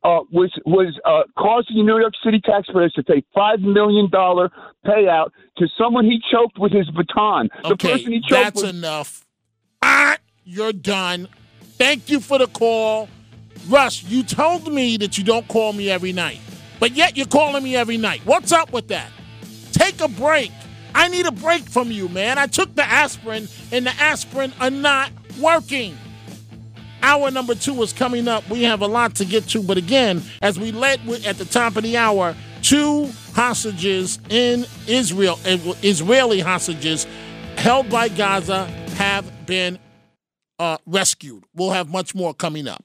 uh, was was uh, causing New York City taxpayers to pay five million dollar payout to someone he choked with his baton. The Okay, person he choked that's with. enough. Ah, you're done. Thank you for the call. Russ, you told me that you don't call me every night, but yet you're calling me every night. What's up with that? Take a break. I need a break from you, man. I took the aspirin, and the aspirin are not working. Hour number two is coming up. We have a lot to get to, but again, as we led with at the top of the hour, two hostages in Israel, eh, Israeli hostages held by Gaza, have been uh, rescued. We'll have much more coming up.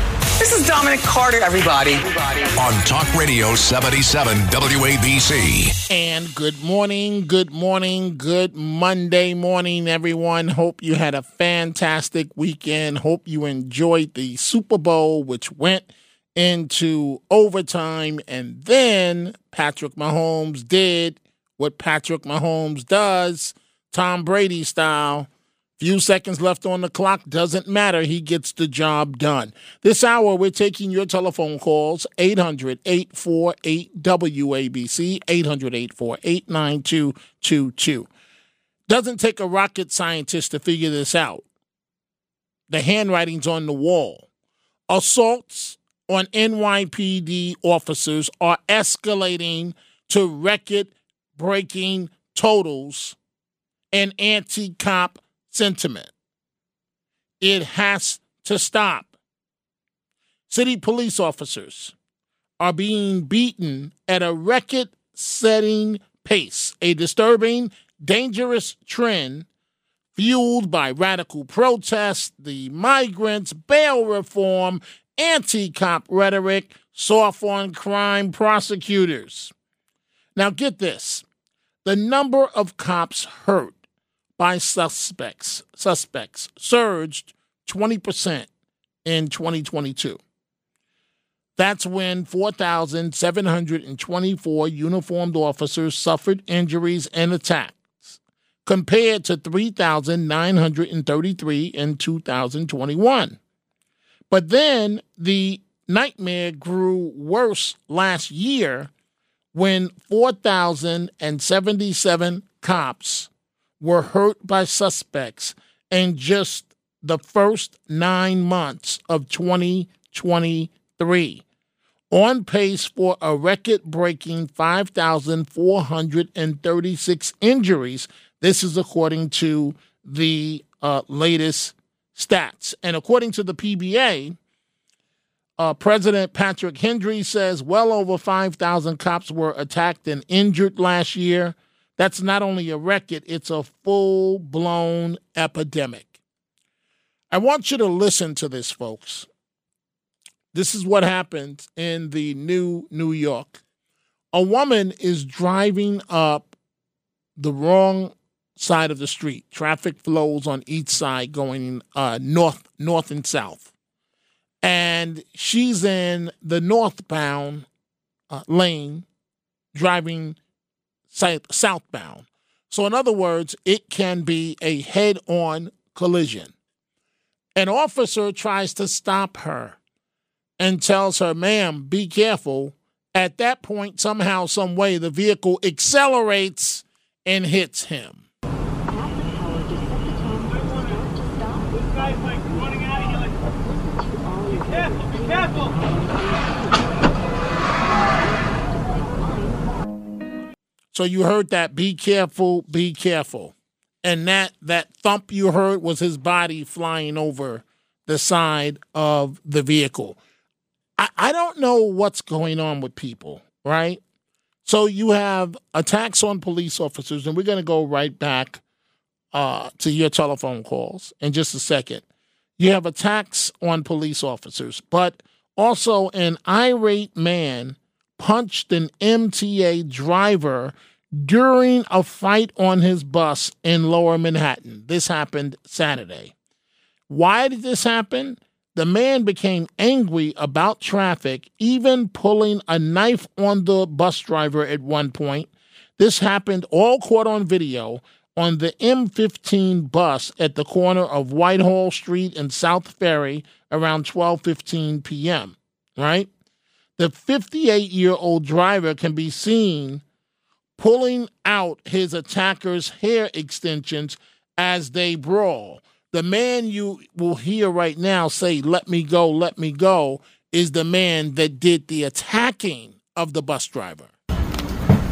This is Dominic Carter, everybody. On Talk Radio 77 WABC. And good morning, good morning, good Monday morning, everyone. Hope you had a fantastic weekend. Hope you enjoyed the Super Bowl, which went into overtime. And then Patrick Mahomes did what Patrick Mahomes does, Tom Brady style, Few seconds left on the clock. Doesn't matter. He gets the job done. This hour, we're taking your telephone calls 800 848 WABC, 800 848 9222. Doesn't take a rocket scientist to figure this out. The handwriting's on the wall. Assaults on NYPD officers are escalating to record breaking totals and anti cop sentiment. It has to stop. City police officers are being beaten at a record setting pace, a disturbing, dangerous trend fueled by radical protests, the migrants, bail reform, anti cop rhetoric, soft on crime prosecutors. Now, get this the number of cops hurt by suspects suspects surged 20% in 2022. That's when 4,724 uniformed officers suffered injuries and attacks, compared to 3,933 in 2021. But then the nightmare grew worse last year when 4,077 cops were hurt by suspects in just the first nine months of 2023, on pace for a record breaking 5,436 injuries. This is according to the uh, latest stats. And according to the PBA, uh, President Patrick Hendry says well over 5,000 cops were attacked and injured last year. That's not only a record, it's a full blown epidemic. I want you to listen to this, folks. This is what happened in the new New York. A woman is driving up the wrong side of the street. Traffic flows on each side going uh, north, north and south. And she's in the northbound uh, lane driving southbound. So, in other words, it can be a head on collision. An officer tries to stop her and tells her, ma'am, be careful. At that point, somehow, some way, the vehicle accelerates and hits him. So you heard that be careful, be careful. And that that thump you heard was his body flying over the side of the vehicle. I, I don't know what's going on with people, right? So you have attacks on police officers, and we're going to go right back uh, to your telephone calls in just a second. You have attacks on police officers, but also an irate man punched an MTA driver during a fight on his bus in lower Manhattan. This happened Saturday. Why did this happen? The man became angry about traffic, even pulling a knife on the bus driver at one point. This happened all caught on video on the M15 bus at the corner of Whitehall Street and South Ferry around 12:15 p.m., right? The 58-year-old driver can be seen pulling out his attacker's hair extensions as they brawl. The man you will hear right now say, Let me go, let me go, is the man that did the attacking of the bus driver.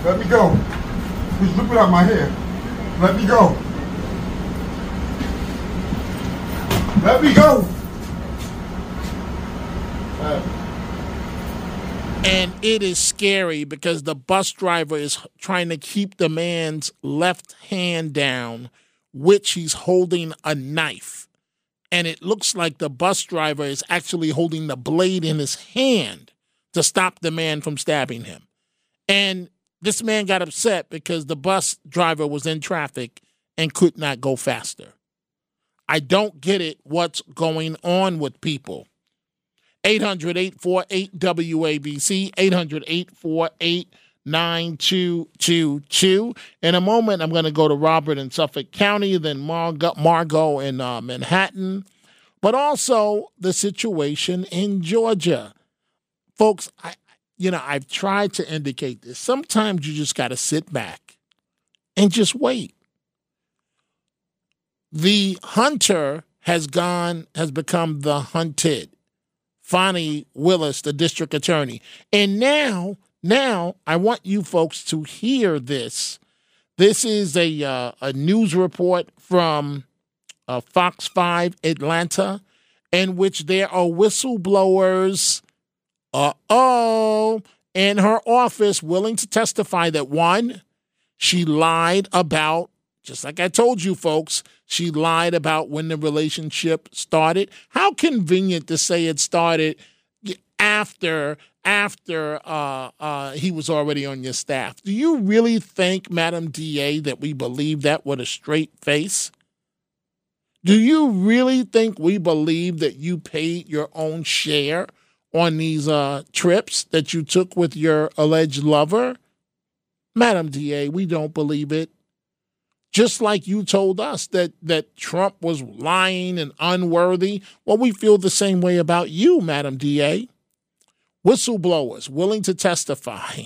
Let me go. He's ripping out my hair. Let me go. Let me go. And it is scary because the bus driver is trying to keep the man's left hand down, which he's holding a knife. And it looks like the bus driver is actually holding the blade in his hand to stop the man from stabbing him. And this man got upset because the bus driver was in traffic and could not go faster. I don't get it what's going on with people. 800 848 WABC, 800 848 9222. In a moment, I'm going to go to Robert in Suffolk County, then Margo, Margot in uh, Manhattan, but also the situation in Georgia. Folks, I, you know, I've tried to indicate this. Sometimes you just got to sit back and just wait. The hunter has gone, has become the hunted. Fani Willis, the district attorney. And now, now I want you folks to hear this. This is a uh, a news report from uh, Fox 5 Atlanta, in which there are whistleblowers, uh oh, in her office willing to testify that one, she lied about, just like I told you folks, she lied about when the relationship started. How convenient to say it started after after uh, uh, he was already on your staff. Do you really think, Madam DA, that we believe that with a straight face? Do you really think we believe that you paid your own share on these uh, trips that you took with your alleged lover? Madam DA, we don't believe it. Just like you told us that, that Trump was lying and unworthy, well, we feel the same way about you, Madam DA. Whistleblowers willing to testify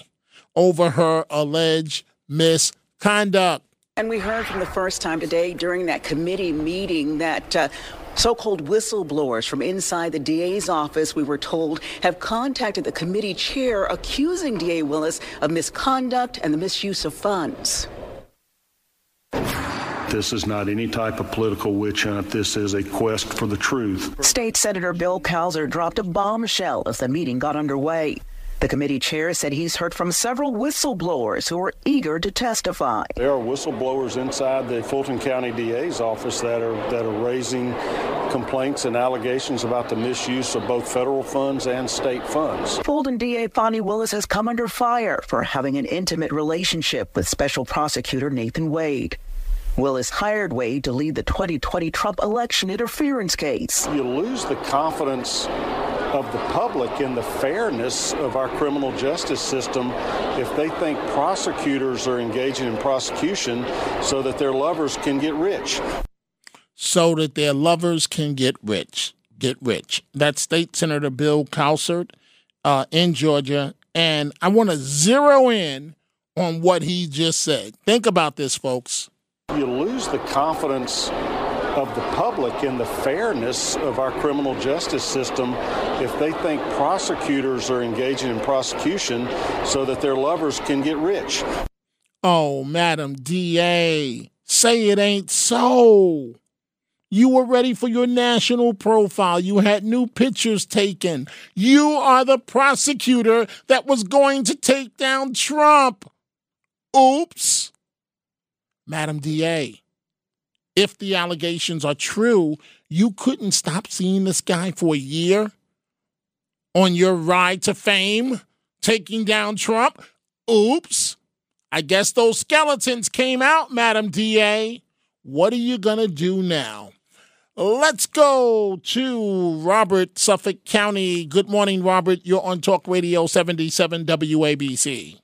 over her alleged misconduct. And we heard from the first time today during that committee meeting that uh, so called whistleblowers from inside the DA's office, we were told, have contacted the committee chair accusing DA Willis of misconduct and the misuse of funds. This is not any type of political witch hunt. This is a quest for the truth. State Senator Bill Cowsert dropped a bombshell as the meeting got underway. The committee chair said he's heard from several whistleblowers who are eager to testify. There are whistleblowers inside the Fulton County DA's office that are that are raising complaints and allegations about the misuse of both federal funds and state funds. Fulton DA Fani Willis has come under fire for having an intimate relationship with special prosecutor Nathan Wade. Willis hired Wade to lead the 2020 Trump election interference case. You lose the confidence of the public in the fairness of our criminal justice system if they think prosecutors are engaging in prosecution so that their lovers can get rich. So that their lovers can get rich. Get rich. That's State Senator Bill Cowsert uh, in Georgia. And I want to zero in on what he just said. Think about this, folks. You lose the confidence of the public in the fairness of our criminal justice system if they think prosecutors are engaging in prosecution so that their lovers can get rich. Oh, Madam DA, say it ain't so. You were ready for your national profile. You had new pictures taken. You are the prosecutor that was going to take down Trump. Oops. Madam DA, if the allegations are true, you couldn't stop seeing this guy for a year on your ride to fame, taking down Trump. Oops. I guess those skeletons came out, Madam DA. What are you going to do now? Let's go to Robert, Suffolk County. Good morning, Robert. You're on Talk Radio 77 WABC.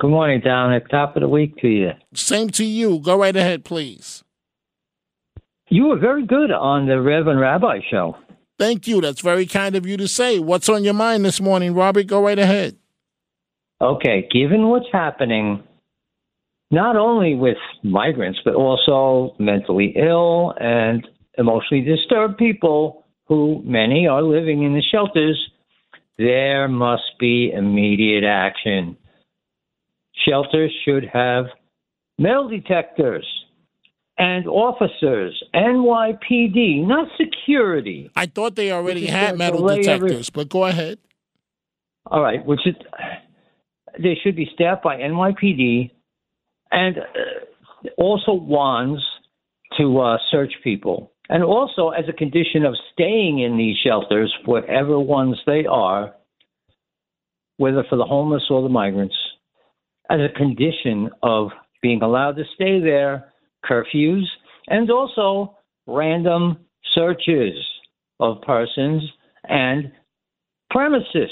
Good morning, Dominic. Top of the week to you. Same to you. Go right ahead, please. You were very good on the Reverend Rabbi show. Thank you. That's very kind of you to say. What's on your mind this morning, Robert? Go right ahead. Okay, given what's happening, not only with migrants, but also mentally ill and emotionally disturbed people who many are living in the shelters, there must be immediate action shelters should have metal detectors and officers, NYPD, not security. I thought they already had metal detectors, but go ahead. All right, which is they should be staffed by NYPD and uh, also wands to uh, search people. And also, as a condition of staying in these shelters, whatever ones they are, whether for the homeless or the migrants, as a condition of being allowed to stay there, curfews, and also random searches of persons and premises.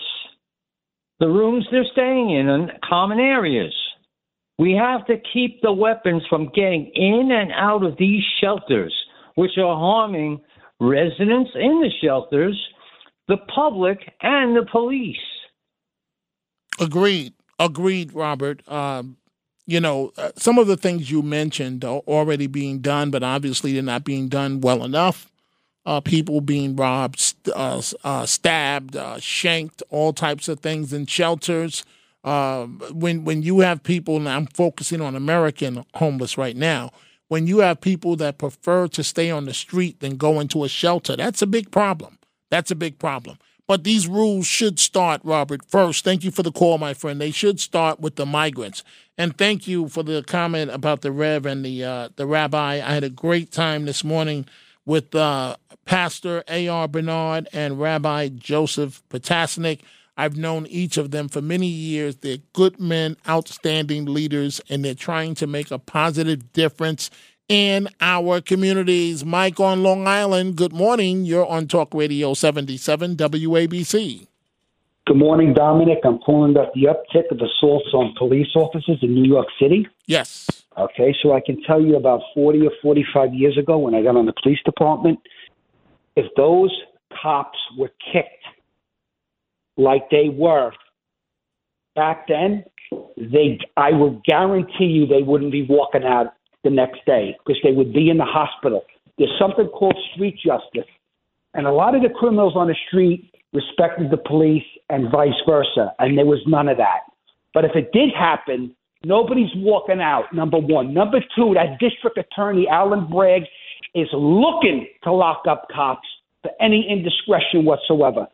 the rooms they're staying in and common areas. We have to keep the weapons from getting in and out of these shelters, which are harming residents in the shelters, the public, and the police. Agreed. Agreed, Robert. Um, you know, uh, some of the things you mentioned are already being done, but obviously they're not being done well enough. Uh, people being robbed, uh, uh stabbed, uh, shanked, all types of things in shelters. Um, when when you have people, and I'm focusing on American homeless right now. When you have people that prefer to stay on the street than go into a shelter, that's a big problem. That's a big problem. But these rules should start, Robert, first. Thank you for the call, my friend. They should start with the migrants. And thank you for the comment about the Rev and the uh, the Rabbi. I had a great time this morning with uh, Pastor A.R. Bernard and Rabbi Joseph Potasnik. I've known each of them for many years. They're good men, outstanding leaders, and they're trying to make a positive difference in our communities. Mike on Long Island, good morning. You're on Talk Radio 77 WABC. Good morning, Dominic. I'm calling about the uptick of assaults on police officers in New York City. Yes. Okay, so I can tell you about 40 or 45 years ago when I got on the police department, if those cops were kicked like they were back then, they I will guarantee you they wouldn't be walking out the next day because they would be in the hospital. There's something called street justice. And a lot of the criminals on the street respected the police and vice versa. And there was none of that. But if it did happen, nobody's walking out, number one. Number two, that district attorney, Alvin Bragg, is looking to lock up cops for any indiscretion whatsoever.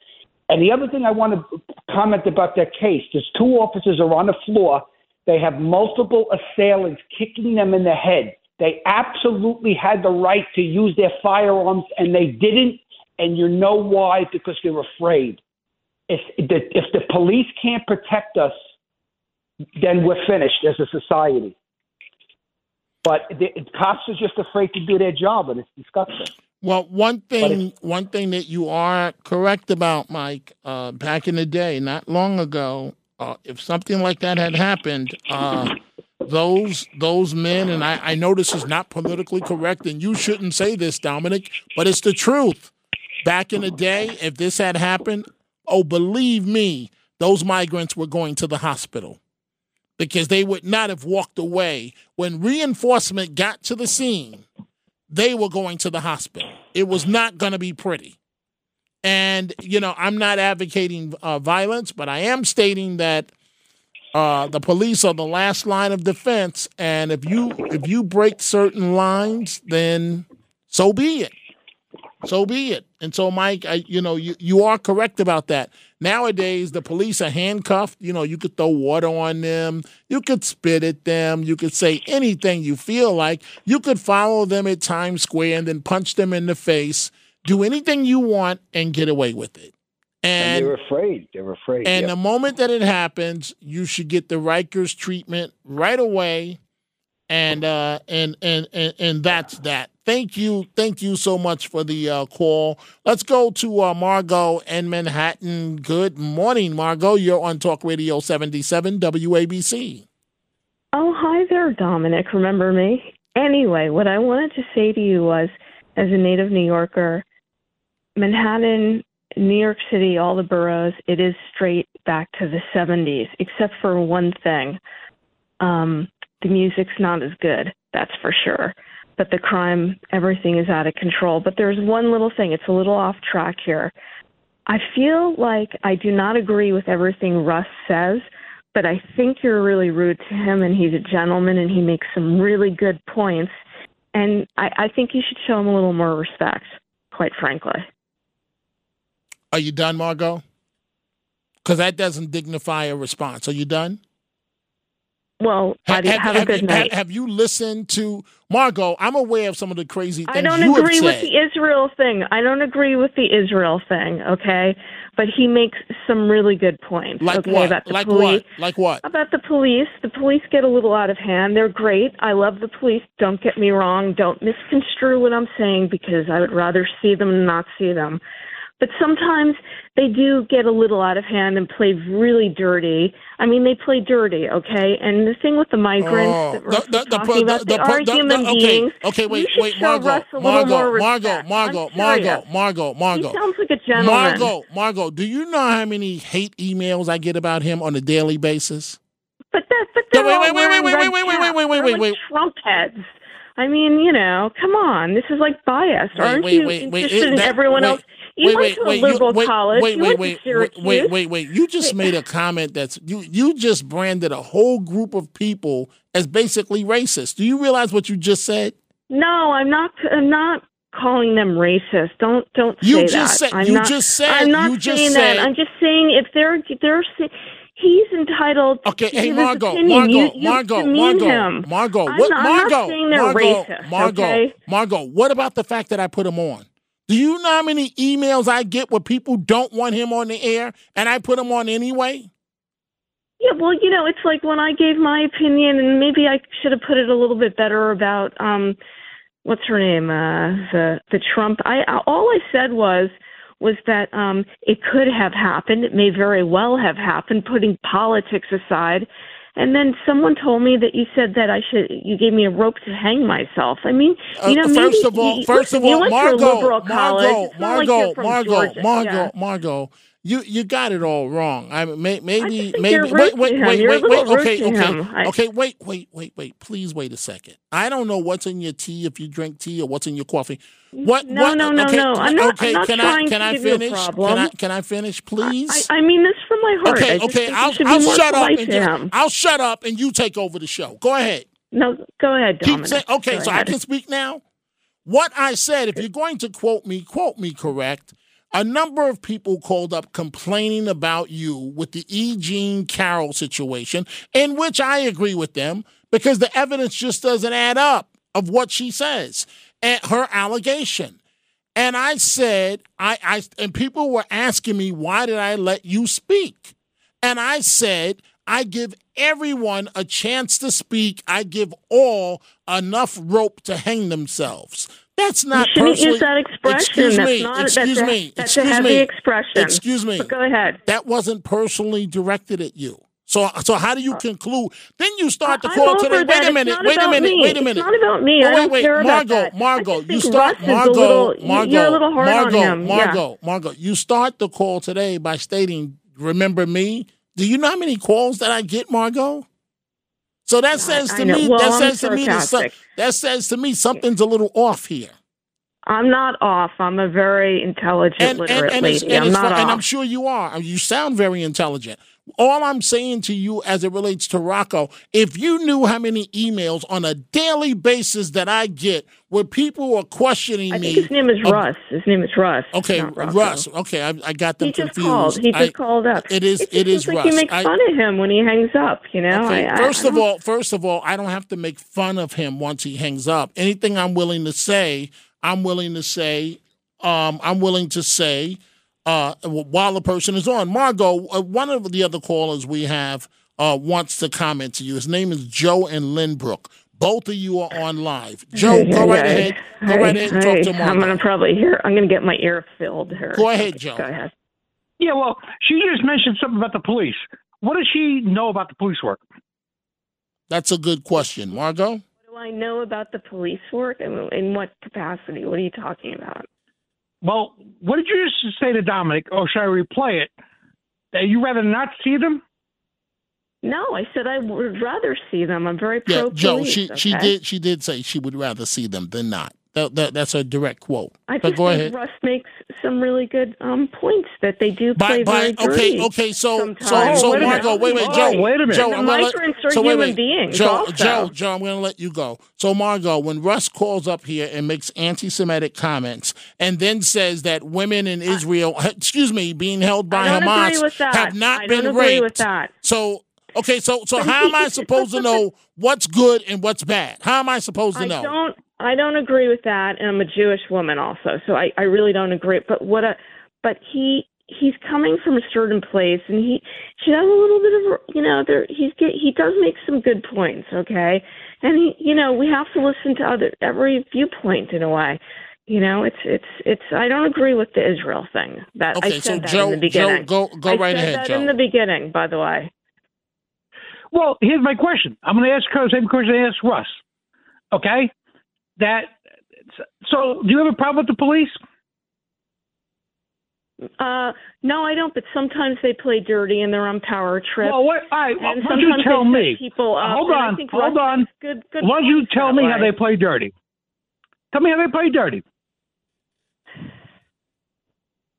And the other thing I want to comment about that case, there's two officers are on the floor they have multiple assailants kicking them in the head. They absolutely had the right to use their firearms, and they didn't. And you know why? Because they're afraid. If the, if the police can't protect us, then we're finished as a society. But the cops are just afraid to do their job, and it's disgusting. Well, one thing, one thing that you are correct about, Mike. Uh, back in the day, not long ago, uh, if something like that had happened, uh, those those men, and I, I know this is not politically correct, and you shouldn't say this, Dominic, but it's the truth. Back in the day, if this had happened, oh, believe me, those migrants were going to the hospital because they would not have walked away. When reinforcement got to the scene, they were going to the hospital. It was not going to be pretty. And, you know, I'm not advocating uh, violence, but I am stating that uh, the police are the last line of defense. And if you if you break certain lines, then so be it. So be it. And so, Mike, I, you know, you, you are correct about that. Nowadays, the police are handcuffed. You know, you could throw water on them. You could spit at them. You could say anything you feel like. You could follow them at Times Square and then punch them in the face do anything you want and get away with it. And, and they're afraid. They're afraid. And yep. the moment that it happens, you should get the Rikers treatment right away. And uh, and, and and and that's that. Thank you, thank you so much for the uh, call. Let's go to uh, Margot in Manhattan. Good morning, Margot. You're on Talk Radio 77 WABC. Oh, hi there, Dominic. Remember me? Anyway, what I wanted to say to you was, as a native New Yorker, Manhattan, New York City, all the boroughs, it is straight back to the 70s, except for one thing. Um, the music's not as good, that's for sure. But the crime, everything is out of control. But there's one little thing, it's a little off track here. I feel like I do not agree with everything Russ says, but I think you're really rude to him, and he's a gentleman, and he makes some really good points. And I, I think you should show him a little more respect, quite frankly. Are you done, Margot? Because that doesn't dignify a response. Are you done? Well, have, have, have, a good night. Have, you listened to Margot? I'm aware of some of the crazy things. I don't agree with the Israel thing. I don't agree with the Israel thing. Okay, but he makes some really good points. Like okay, what? About the like police. what? Like what? About the police. The police get a little out of hand. They're great. I love the police. Don't get me wrong. Don't misconstrue what I'm saying because I would rather see them than not see them. But sometimes they do get a little out of hand and play really dirty. I mean, they play dirty, okay? And the thing with the migrants Oh, that Russ the- was the- the- talking about, the- they the- are the- human the- okay, beings. okay, wait, you wait, show Margot, Russ a little Margot, more Margot. Margot, Margot. Margot, Margot. He sounds like a gentleman. Margot, Margot, do you know how many hate emails I get about him on a daily basis? But that, but Yeah, they're wait, all wait, wait, wearing wait, red wait, wait, wait, caps. wait, wait, They're wait, wait. Trump heads. I mean, you know, come on. This is like bias. Wait, Aren't wait, you wait, wait, interested it- in that- everyone wait, else? You wait, wait, wait, you- wait, college. Wait, wait, wait, Syracuse. wait, wait, wait. You just made a comment that's you. You just branded a whole group of people as basically racist. Do you realize what you just said? No, I'm not. I'm not calling them racist. Don't don't You just that. said- I'm you not, just said- I'm not you just saying said- that. I'm just saying if they're they're he's entitled. Okay, to hey Margot. Margot, you, you Margot, Margot, him. Margot. I'm not, I'm not saying they're Margot, racist. Margot, okay? Margot. What about the fact that I put him on? Do you know how many emails I get where people don't want him on the air, and I put him on anyway? Yeah, well, you know, it's like when I gave my opinion, and maybe I should have put it a little bit better about um, what's her name, uh, the the Trump. I all I said was was that um, it could have happened. It may very well have happened, putting politics aside. And then someone told me that you said that I should. You gave me a rope to hang myself. I mean, you know, Uh, first of all, you, first listen, of all, went to a Margot. Margot, like Margot, Margot, Yeah. Margot. You you got it all wrong. I may, maybe think maybe wait wait wait You're wait wait okay okay. I- okay wait wait wait wait please wait a second. I don't know what's in your tea if you drink tea or what's in your coffee. What No, what no, no, okay, no. I'm not- okay I'm not can I trying can to I give you a problem. Can I can I finish please? I, I mean this from my heart. Okay, okay, I'll, I'll shut up and him. I'll shut up and you take over the show. Go ahead. No, go ahead, Dominic. saying okay, Go so I can speak now. What I said, if you're going to quote me, quote me correct. A number of people called up complaining about you with the E. Jean Carroll situation, in which I agree with them because the evidence just doesn't add up of what she says and her allegation. And I said, I, I and people were asking me, why did I let you speak? And I said, I give everyone a chance to speak. I give all enough rope to hang themselves. That's not you shouldn't use that expression. Excuse that's me. not. excuse that's a, me. That's excuse a heavy me. expression. Excuse me. But go ahead. That wasn't personally directed at you. So, so how do you uh, conclude? Then you start the I'm call today. that. Wait a minute. Wait a minute. Wait a minute. It's not about me. Oh, wait, don't wait, care about that. Margot, I you start. Russ is a Margot, little- you- Margot, you're a little hard on Margot, him. Yeah. Margot, Margot. You start the call today by stating, "Remember me." Do you know how many calls that I get, Margot? So that says to me, Well, that I'm says to me, that, some- that says to me something's a little off here. I'm not off. I'm a very intelligent, literate and, it's, lady. and, I'm not fu- and. I'm sure you are. You sound very intelligent. All I'm saying to you as it relates to Rocco, if you knew how many emails on a daily basis that I get where people are questioning I me. think his name is ab- Russ. His name is Russ. Okay. Russ. Okay, I, I got them He just confused. called. He just I- called up. It is. It, it is like Russ. you make I- fun of him when he hangs up. You know. Okay, I, I- first I of all, first of all, I don't have to make fun of him once he hangs up. Anything I'm willing to say, I'm willing to say. Um, I'm willing to say uh, while the person is on. Margot, uh, one of the other callers we have uh, wants to comment to you. His name is Joe and Lynbrook. Both of you are on live. Joe, go right Hey, ahead. Go hey, right ahead and talk to Margot. I'm gonna probably hear. I'm gonna get my ear filled here. Go ahead, Joe. Go ahead. Yeah, well, she just mentioned something about the police. What does she know about the police work? That's a good question, Margot. What do I know about the police work? I mean, in what capacity? What are you talking about? Well, what did you just say to Dominic? Or should I replay it? That you rather not see them? No, I said I would rather see them. I'm very pro Yeah, pro Joe. police. She she did she did say she would rather see them than not. That, that that's a direct quote. I but just go think ahead. Russ makes some really good um, points that they do play By, by, very okay, dirty okay, so so sometimes. so wait a minute. Wait, wait, Oh, Joe, wait a minute. Joe, The I'm gonna let, migrants are so wait, human wait. beings Joe, also. Joe, Joe, I'm going to let you go. So Margot, when Russ calls up here and makes anti-Semitic comments, and then says that women in Israel, excuse me, being held by Hamas agree with that. have not I been don't agree raped. with that. So okay, so so how am I supposed to know what's good and what's bad? How am I supposed to I know? don't. I don't agree with that, and I'm a Jewish woman also, so I, I really don't agree. But what a, but he he's coming from a certain place, and he she has a little bit of you know there he's get he does make some good points, okay, and he you know we have to listen to other every viewpoint in a way. You know, it's it's it's. I don't agree with the Israel thing. That I Okay, said so that Joe- in the beginning. Joe, go- go I right said ahead, that Joe. In the beginning, by the way. Well, here's my question. I'm going to ask her the same question I asked Russ. Okay? That. So, do you have a problem with the police? Uh, no, I don't. But sometimes they play dirty and they're on power trips. Well, what? All right, and why don't you tell me? People up, hold on, hold on. Good, good Why don't you tell me way. how they play dirty? Tell me how they play dirty.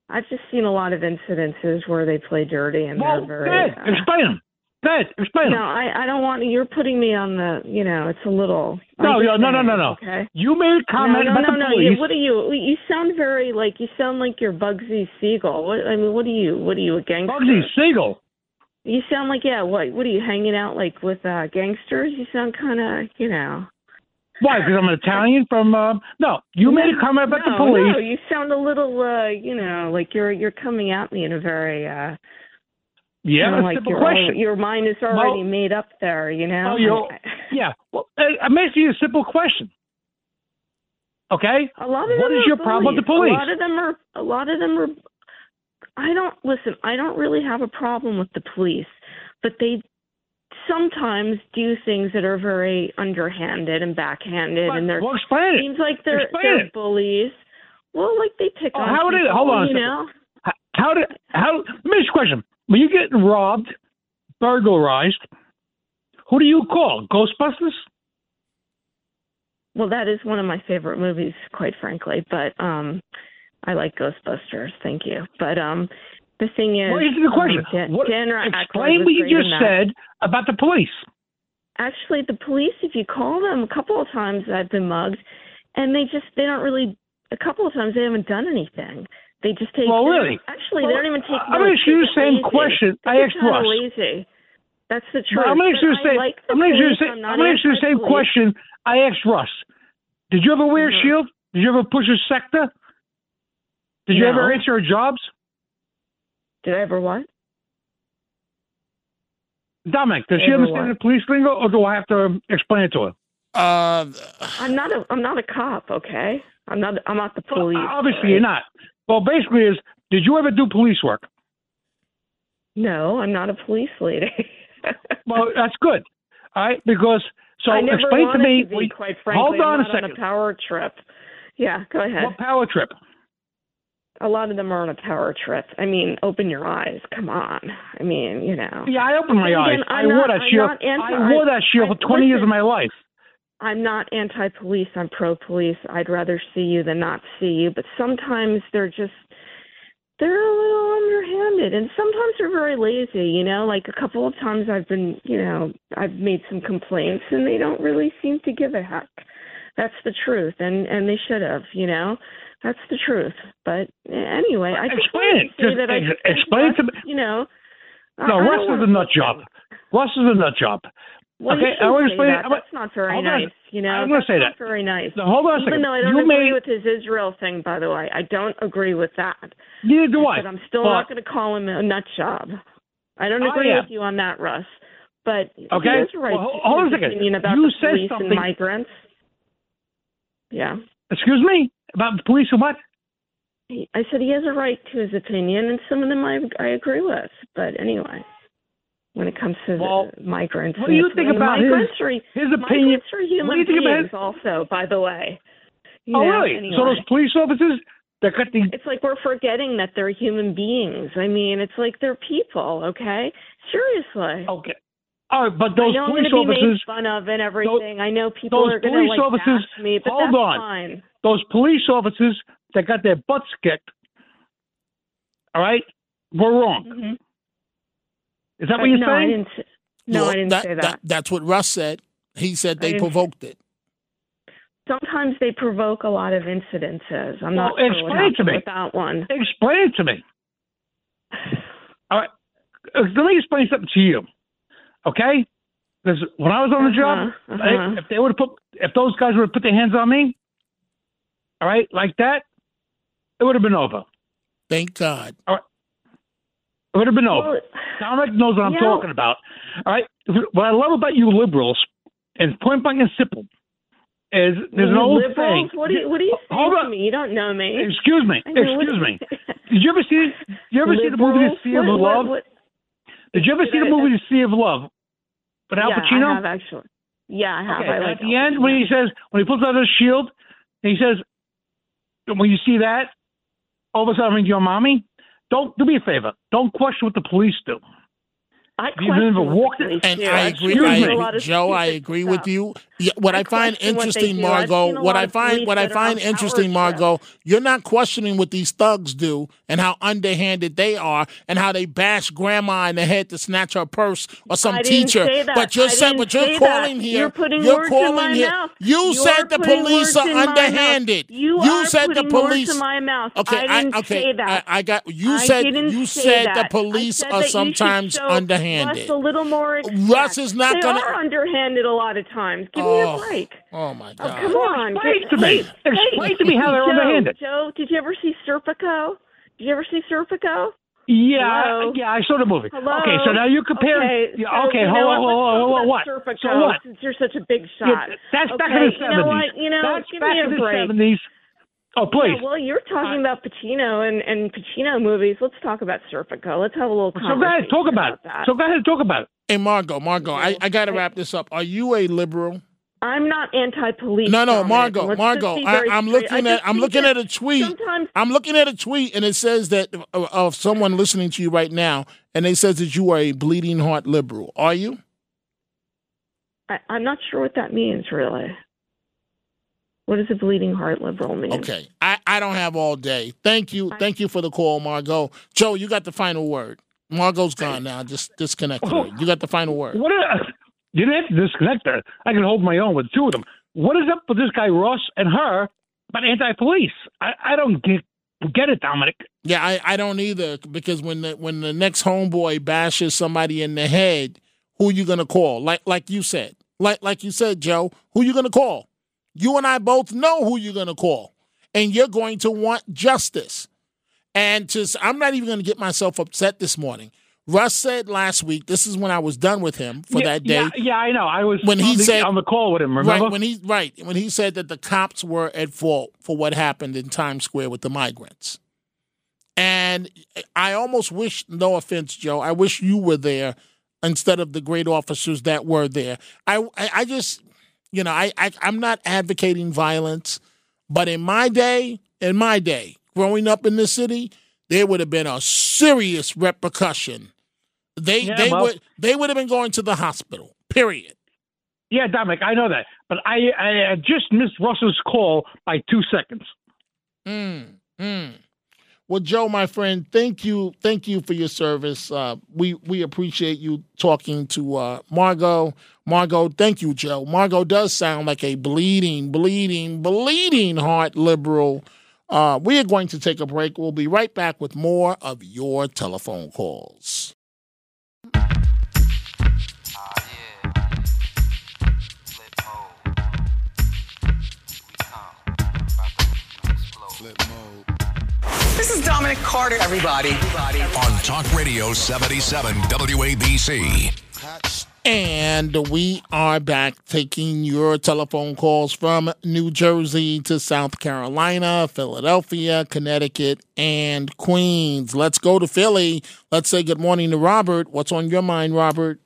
I've just seen a lot of incidences where they play dirty and Well, they're very. go ahead. Explain them. Go ahead. Explain no. I, I don't want. You're putting me on the. You know, it's a little. No, no, no, no, no, no. Okay. You made a comment no, no, about no, the no. police. What are you? You sound very like you sound like you're Bugsy Siegel. What I mean, what are you? What are you a gangster? Bugsy Siegel. You sound like yeah. What? What are you hanging out like with uh gangsters? You sound kind of you know. Why? Because I'm an Italian from. Uh, no, you made a comment about no, the police. No, you sound a little uh, you know, like you're you're coming at me in a very uh yeah, kinda a like simple your question. your mind is already Well- made up there, you know. Oh, yeah. Well, I'm asking you a simple question. Okay. A lot of What is your problem with the police? A lot of them are. A lot of them are. I don't listen. I don't really have a problem with the police, but they sometimes do things that are very underhanded and backhanded, and they're well, explain it. seems like they're Explain they're it. bullies. Well, like they pick Oh, on how did people, hold on you know. How did how? Let me ask you a question. When you get robbed, burglarized, who do you call? Ghostbusters? Well, that is one of my favorite movies, quite frankly. But um, I like Ghostbusters. Thank you. But um, the thing is, Well, answer the question. Um, Dan, What- Dan explain what you just said about the police. Actually, the police, if you call them a couple of times, I've been mugged, and they just they don't really. A couple of times they haven't done anything. They just take. Well, really? Actually, Well, they don't even take. I'm gonna ask you the same lazy. question I They're asked Russ. lazy. That's the No, truth. I'm going to ask you the I same. like the I'm going to ask you the same. I'm going to ask you the same question I asked Russ. Did you ever wear Mhm. a shield? Did you ever push a sector? Did you ever answer her jobs? Did I ever what? Dominic, does she understand what? the police lingo, or do I have to explain it to her? Uh, I'm not a I'm not a cop. Okay. I'm not I'm not the police. Obviously, you're not. Well, basically, is did you ever do police work? No, I'm not a police lady. Well, that's good. All right, because so I never explain to me. to be, quite frankly. hold on I'm a not second. on a power trip. Yeah, go ahead. What power trip? A lot of them are on a power trip. I mean, open your eyes. Come on. I mean, you know. Yeah, I opened my eyes. again, I I'm wore that shield. not I wore that shield for 20 years of my life. I'm not anti-police. I'm pro-police. I'd rather see you than not see you. But sometimes they're just they're a little underhanded, and sometimes they're very lazy. You know, like a couple of times I've been, you know, I've made some complaints, and they don't really seem to give a heck. That's the truth, and and they should have. You know, that's the truth. But anyway, I just Explain it. Just that I ex- think explain it to Russ, You know. I- No, I Russ is a nut job. Russ is a nut job. Well, okay, I want to explain. that. That's not very nice. You know, I'm gonna That's say not that. very nice. Now, hold on a Even second. though I don't You agree made- with his Israel thing, by the way, I don't agree with that. Neither do I. But I'm still But- not going to call him a nut job. I don't oh, agree am. with you on that, Russ. But he Okay. has a right Well, to hold on a his second. opinion about You the said police something- and migrants. Yeah. Excuse me about the police and what? I said he has a right to his opinion, and some of them I, I agree with. But anyway, when it comes to Well, the migrants, what do you think about his- are, his opinion? Migrants are human What do you think about beings, also. By the way. You oh, know, really? Anyway. So those police officers that got the It's like we're forgetting that they're human beings. I mean, it's like they're people, okay? Seriously. Okay. All right, but those I know police I'm going to be officers, made fun of and everything. I know people are going to like officers- bash me, but hold that's on. fine. those police officers that got their butts kicked, all right, were wrong. Mhm. Is that Uh, what you're no, saying? I didn't. Say, no, well, I didn't say that. That's what Russ said. He said they provoked it. Sometimes they provoke a lot of incidences. I'm Well, not sure what explain to me. with that one. Explain it to me. All right. Uh, Let me explain something to you. Okay? Because when I was on the job, Uh-huh, uh-huh. if they would have put, if those guys would have put their hands on me, all right, like that, it would have been over. Thank God. All right. It would have been over. Well, Dominic knows what I'm talking about. All right. What I love about you liberals, and point blank and simple, is there's an old liberals? saying. What do you What do you Hold on. me? You don't know me. Excuse me. I mean, Excuse me. Did you ever see? Did You ever see the movie The Sea of What- Love? what- Did you ever see the movie The Sea of Love? But Al yeah, Pacino. I have actually. Yeah, I have. Okay, I like at the end, when he says, when he pulls out his shield, he says, when you see that, all of a sudden, your mommy, don't do me a favor. Don't question what the police do. I You've never walked it. And do. I I've agree, seen I a agree. Joe. I agree stuff. with you. Yeah, what I, find question what interesting, Margot. What I find, what I that are on find interesting. Margot. You're not questioning what these thugs do and how underhanded they are, and how they bash grandma in the head to snatch her purse or some I didn't teacher. say that. But you're I saying, but you're calling that. here. You're putting you're words calling in my here. mouth. You You're said the police are in my mouth. underhanded. You, you are said the putting words police. in my mouth. Okay, I didn't okay, say that. I, I got. You said you said the police are that you should sometimes show underhanded. Russ a little more. Russ is not gonna- are underhanded a lot of times. Give me Oh, a break. Oh my Oh, God! come on. explain to me. Hey, Explain hey, to me how they're Joe, underhanded. Joe, did you ever see Serpico? Did you ever see Serpico? Yeah, I- Hello? yeah, I saw the movie. Hello? Okay, so now you're comparing. Okay, yeah, so, okay, you hold know on, hold on, hold on, what? Let's talk about So what? Since you're such a big shot. Yeah, that's back in the seventies. You know what? You know, That's give back me a in the break. 70s. Oh, please. Yeah, well, you're talking about Pacino and, and Pacino movies. Let's talk about Serpico. Let's have a little conversation. so conversation go ahead, talk about, it. that. So go ahead, and talk about it. Hey, Margot, Margot, I, I got to wrap this up. Are you a liberal? I'm not anti-police. No, no, Margot, Margot. be I, very I'm looking at I'm looking at a tweet. Sometimes I'm looking at a tweet, and it says that uh, of someone listening to you right now, and they says that you are a bleeding heart liberal. Are you? I, I'm not sure what that means, really. What does a bleeding heart liberal mean? Okay, I, I don't have all day. Thank you, thank you for the call, Margot. Joe, you got the final word. Margot's gone now. Just disconnect oh. her. You got the final word. What? A, you didn't have to disconnect her. I can hold my own with two of them. What is up with this guy Ross and her about anti-police? I, I don't get get it, Dominic. Yeah, I, I don't either because when the when the next homeboy bashes somebody in the head, who you gonna call? Like like you said, like like you said, Joe, who you gonna call? You and I both know who you're gonna call, and you're going to want justice. And just I'm not even gonna get myself upset this morning. Russ said last week, this is when I was done with him for yeah, that day. Yeah, yeah, I know. I was When he on the, said- on the call with him. Remember? Right when he right when he said that the cops were at fault for what happened in Times Square with the migrants, and I almost wish, no offense, Joe, I wish you were there instead of the great officers that were there. I I, I just, you know, I, I I'm not advocating violence, but in my day, in my day, growing up in the city, there would have been a serious repercussion. They Yeah, they well- would they would have been going to the hospital. Period. yeah, Dominic, I know that, but I I I just missed Russell's call by two seconds. Mm, mm. Well, Joe, my friend, thank you, thank you for your service. Uh, we we appreciate you talking to uh, Margot. Margot, thank you, Joe. Margot does sound like a bleeding, bleeding, bleeding heart liberal. Uh, we are going to take a break. We'll be right back with more of your telephone calls. This is Dominic Carter, everybody. On Talk Radio 77 WABC. And we are back taking your telephone calls from New Jersey to South Carolina, Philadelphia, Connecticut, and Queens. Let's go to Philly. Let's say good morning to Robert. What's on your mind, Robert?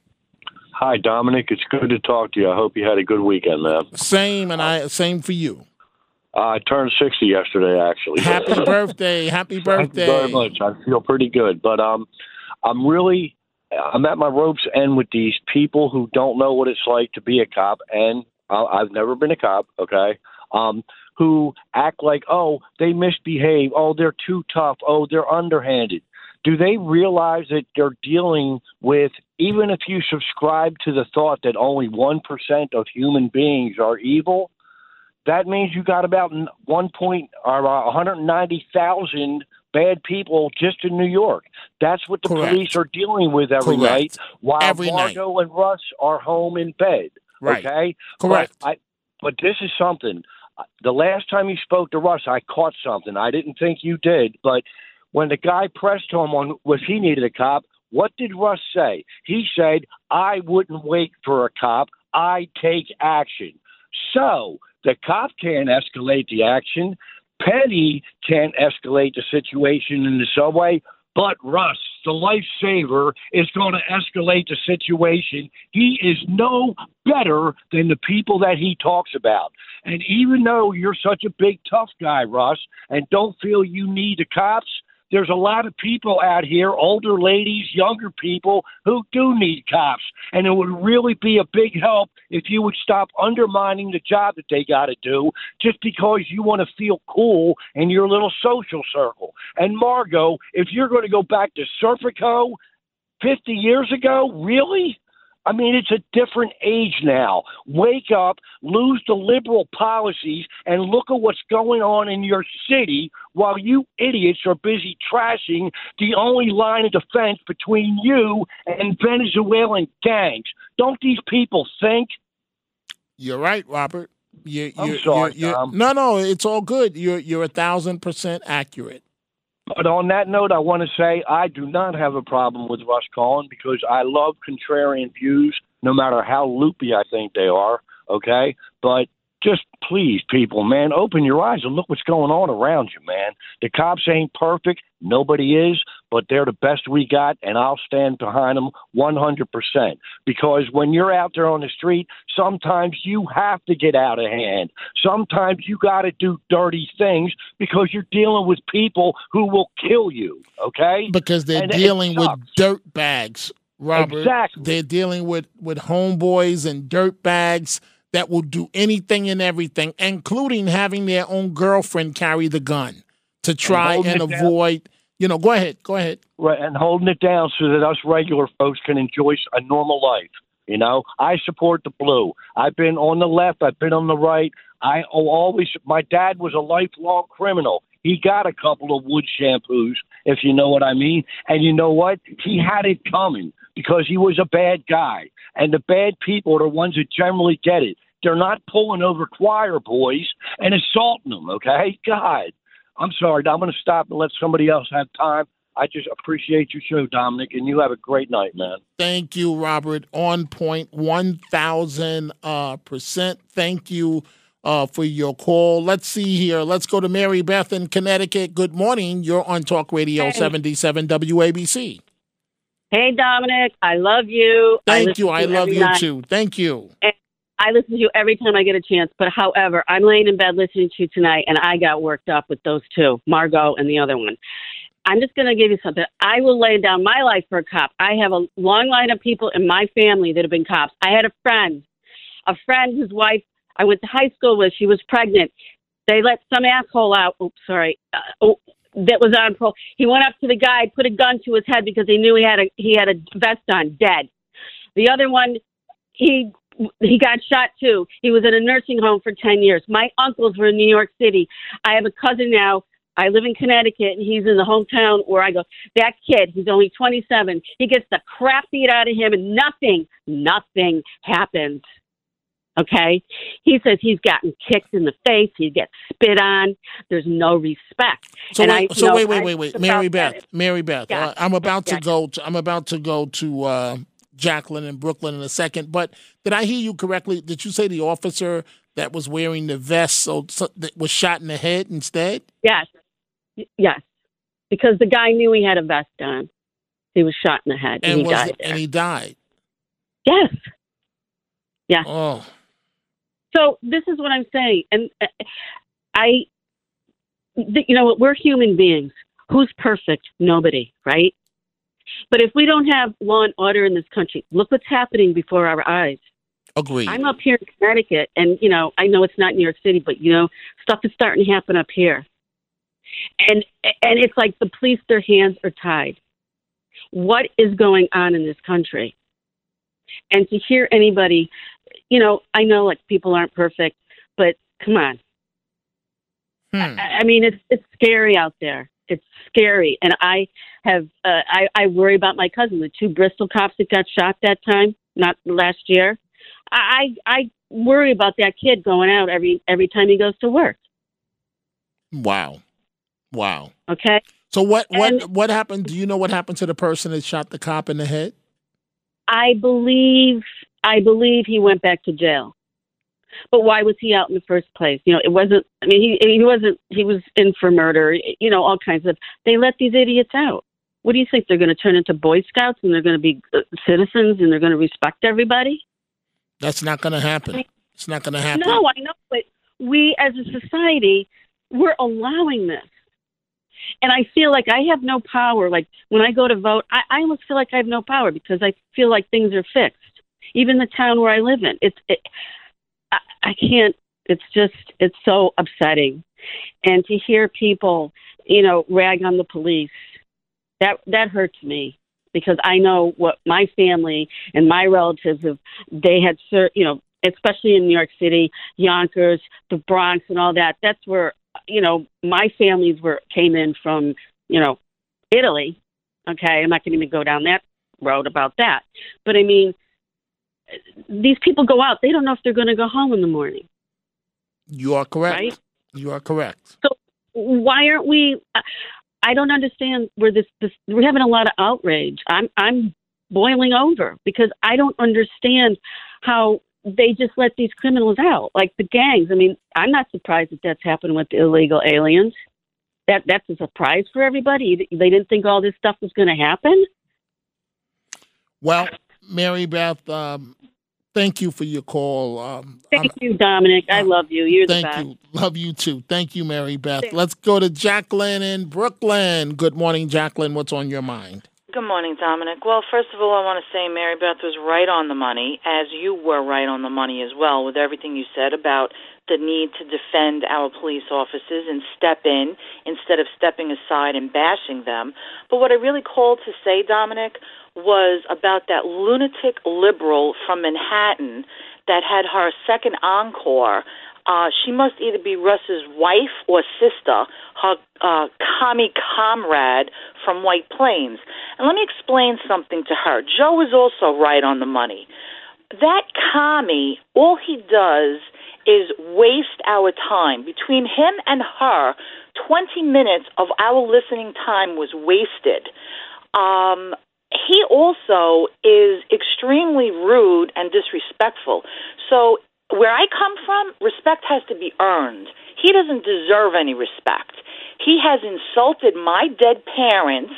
Hi, Dominic. It's good to talk to you. I hope you had a good weekend, man. Same, and I same for you. Uh, I turned 60 yesterday, actually. Happy birthday. Happy birthday. Thank you very much. I feel pretty good. But um, I'm really, I'm at my rope's end with these people who don't know what it's like to be a cop. And I- I've never been a cop, okay? Um, who act like, oh, they misbehave. Oh, they're too tough. Oh, they're underhanded. Do they realize that they're dealing with, even if you subscribe to the thought that only 1% of human beings are evil, that means you got about one point or uh, 190,000 bad people just in New York. That's what the Correct. police are dealing with every Correct. night, while Every night. Margot and Russ are home in bed. Right. Okay, Correct. But, I, but this is something. The last time you spoke to Russ, I caught something. I didn't think you did, but when the guy pressed him on was he needed a cop, what did Russ say? He said, "I wouldn't wait for a cop. I take action." So The cop can't escalate the action. Penny can't escalate the situation in the subway. But Russ, the lifesaver, is going to escalate the situation. He is no better than the people that he talks about. And even though you're such a big, tough guy, Russ, and don't feel you need the cops, there's a lot of people out here, older ladies, younger people, who do need cops. And it would really be a big help if you would stop undermining the job that they got to do just because you want to feel cool in your little social circle. And Margot, if you're going to go back to Serpico 50 years ago, really? I mean, it's a different age now. Wake up, lose the liberal policies, and look at what's going on in your city while you idiots are busy trashing the only line of defense between you and Venezuelan gangs. Don't these people think? You're right, Robert. You, I'm you, sorry, you- you- Tom. no, no, it's all good. You're you're a thousand percent accurate. But on that note, I want to say I do not have a problem with Rush Collin because I love contrarian views, no matter how loopy I think they are. Okay, but just please, people, man, open your eyes and look what's going on around you, man. The cops ain't perfect, nobody is, but they're the best we got, and I'll stand behind them 100%. Because when you're out there on the street, sometimes you have to get out of hand. Sometimes you got to do dirty things because you're dealing with people who will kill you. Okay, because they're And dealing with dirt bags, Robert. Exactly. They're dealing with with homeboys and dirt bags that will do anything and everything, including having their own girlfriend carry the gun to try and down. avoid. You know, go ahead, go ahead. right, and holding it down so that us regular folks can enjoy a normal life. You know, I support the blue. I've been on the left. I've been on the right. I al- always. My dad was a lifelong criminal. He got a couple of wood shampoos, if you know what I mean. And you know what? He had it coming because he was a bad guy. And the bad people are the ones that generally get it. They're not pulling over choir boys and assaulting them. Okay, God. I'm sorry. I'm going to stop and let somebody else have time. I just appreciate your show, Dominic, and you have a great night, man. Thank you, Robert. On point, one thousand uh, percent. Thank you uh, for your call. Let's see here. Let's go to Mary Beth in Connecticut. Good morning. You're on Talk Radio Hey. seventy seven WABC. Hey, Dominic, I love you. Thank listen you. I love you night. too. Thank you. And I listen to you every time I get a chance. But however, I'm laying in bed listening to you tonight, and I got worked up with those two, Margot and the other one. I'm just going to give you something. I will lay down my life for a cop. I have a long line of people in my family that have been cops. I had a friend, a friend whose wife I went to high school with. She was pregnant. They let some asshole out. Oops, sorry. Uh, oh, that was on parole. He went up to the guy, put a gun to his head because he knew he had a he had a vest on, dead. The other one, he he got shot too. He was in a nursing home for ten years. My uncles were in New York City. I have a cousin now. I live in Connecticut, and he's in the hometown where I go. That kid, he's only 27. He gets the crap beat out of him, and nothing, nothing happens. Okay, he says he's gotten kicked in the face. He gets spit on. There's no respect. So and wait, I, so know, wait, wait, wait, wait, Mary about said Beth, it. Mary Beth. Uh, I'm about to go. To, I'm about to go to uh, Jacqueline in Brooklyn in a second. But did I hear you correctly? Did you say the officer that was wearing the vest so, so that was shot in the head instead? Yes. Yes. Because the guy knew he had a vest on. He was shot in the head and, And he died. and he died. Yes. Yeah. Oh. So this is what I'm saying, and uh, I, you know, what? we're human beings. Who's perfect? Nobody, right? But if we don't have law and order in this country, look what's happening before our eyes. Agreed. I'm up here in Connecticut, and you know, I know it's not New York City, but you know, stuff is starting to happen up here, and and it's like the police, their hands are tied. What is going on in this country? And to hear anybody, you know, I know like people aren't perfect, but come on. Hmm. I, I mean, it's it's scary out there. It's scary, and I have uh, I I worry about my cousin, the two Bristol cops that got shot that time, not last year. I I worry about that kid going out every every time he goes to work. Wow. Wow. Okay. So what what And- what happened? Do you know what happened to the person that shot the cop in the head? I believe I believe he went back to jail. But why was he out in the first place? You know, it wasn't. I mean, he he wasn't. He was in for murder. You know, all kinds of. They let these idiots out. What do you think? They're going to turn into Boy Scouts and they're going to be uh, citizens and they're going to respect everybody? That's not going to happen. It's not going to happen. No, I know, but we as a society, we're allowing this. And I feel like I have no power. Like when I go to vote, I, I almost feel like I have no power because I feel like things are fixed. Even the town where I live in, it's it, I, I can't. It's just it's so upsetting, and to hear people, you know, rag on the police, that that hurts me because I know what my family and my relatives have. They had, cer- you know, especially in New York City, Yonkers, the Bronx, and all that. That's where you know my families were came in from. You know, Italy. Okay, I'm not going to even go down that road about that. But I mean, these people go out. They don't know if they're going to go home in the morning. You are correct. Right? You are correct. So why aren't we? I don't understand where this, this. We're having a lot of outrage. I'm I'm boiling over because I don't understand how they just let these criminals out, like the gangs. I mean, I'm not surprised that that's happened with the illegal aliens. That that's a surprise for everybody. They didn't think all this stuff was going to happen. Well, Mary Beth, um, thank you for your call. Um, Thank you, Dominic. I love you. You're the thank best. you. Love you too. Thank you, Mary Beth. Let's go to Jacqueline in Brooklyn. Good morning, Jacqueline. What's on your mind? Good morning, Dominic. Well, first of all, I want to say Mary Beth was right on the money, as you were right on the money as well, with everything you said about the need to defend our police officers and step in instead of stepping aside and bashing them. But what I really called to say, Dominic, was about that lunatic liberal from Manhattan that had her second encore. Uh, she must either be Russ's wife or sister, her uh, commie comrade from White Plains. And let me explain something to her. Joe is also right on the money. That commie, all he does is waste our time. Between him and her, 20 minutes of our listening time was wasted. Um, he also is extremely rude and disrespectful. So, where I come from, respect has to be earned. He doesn't deserve any respect. He has insulted my dead parents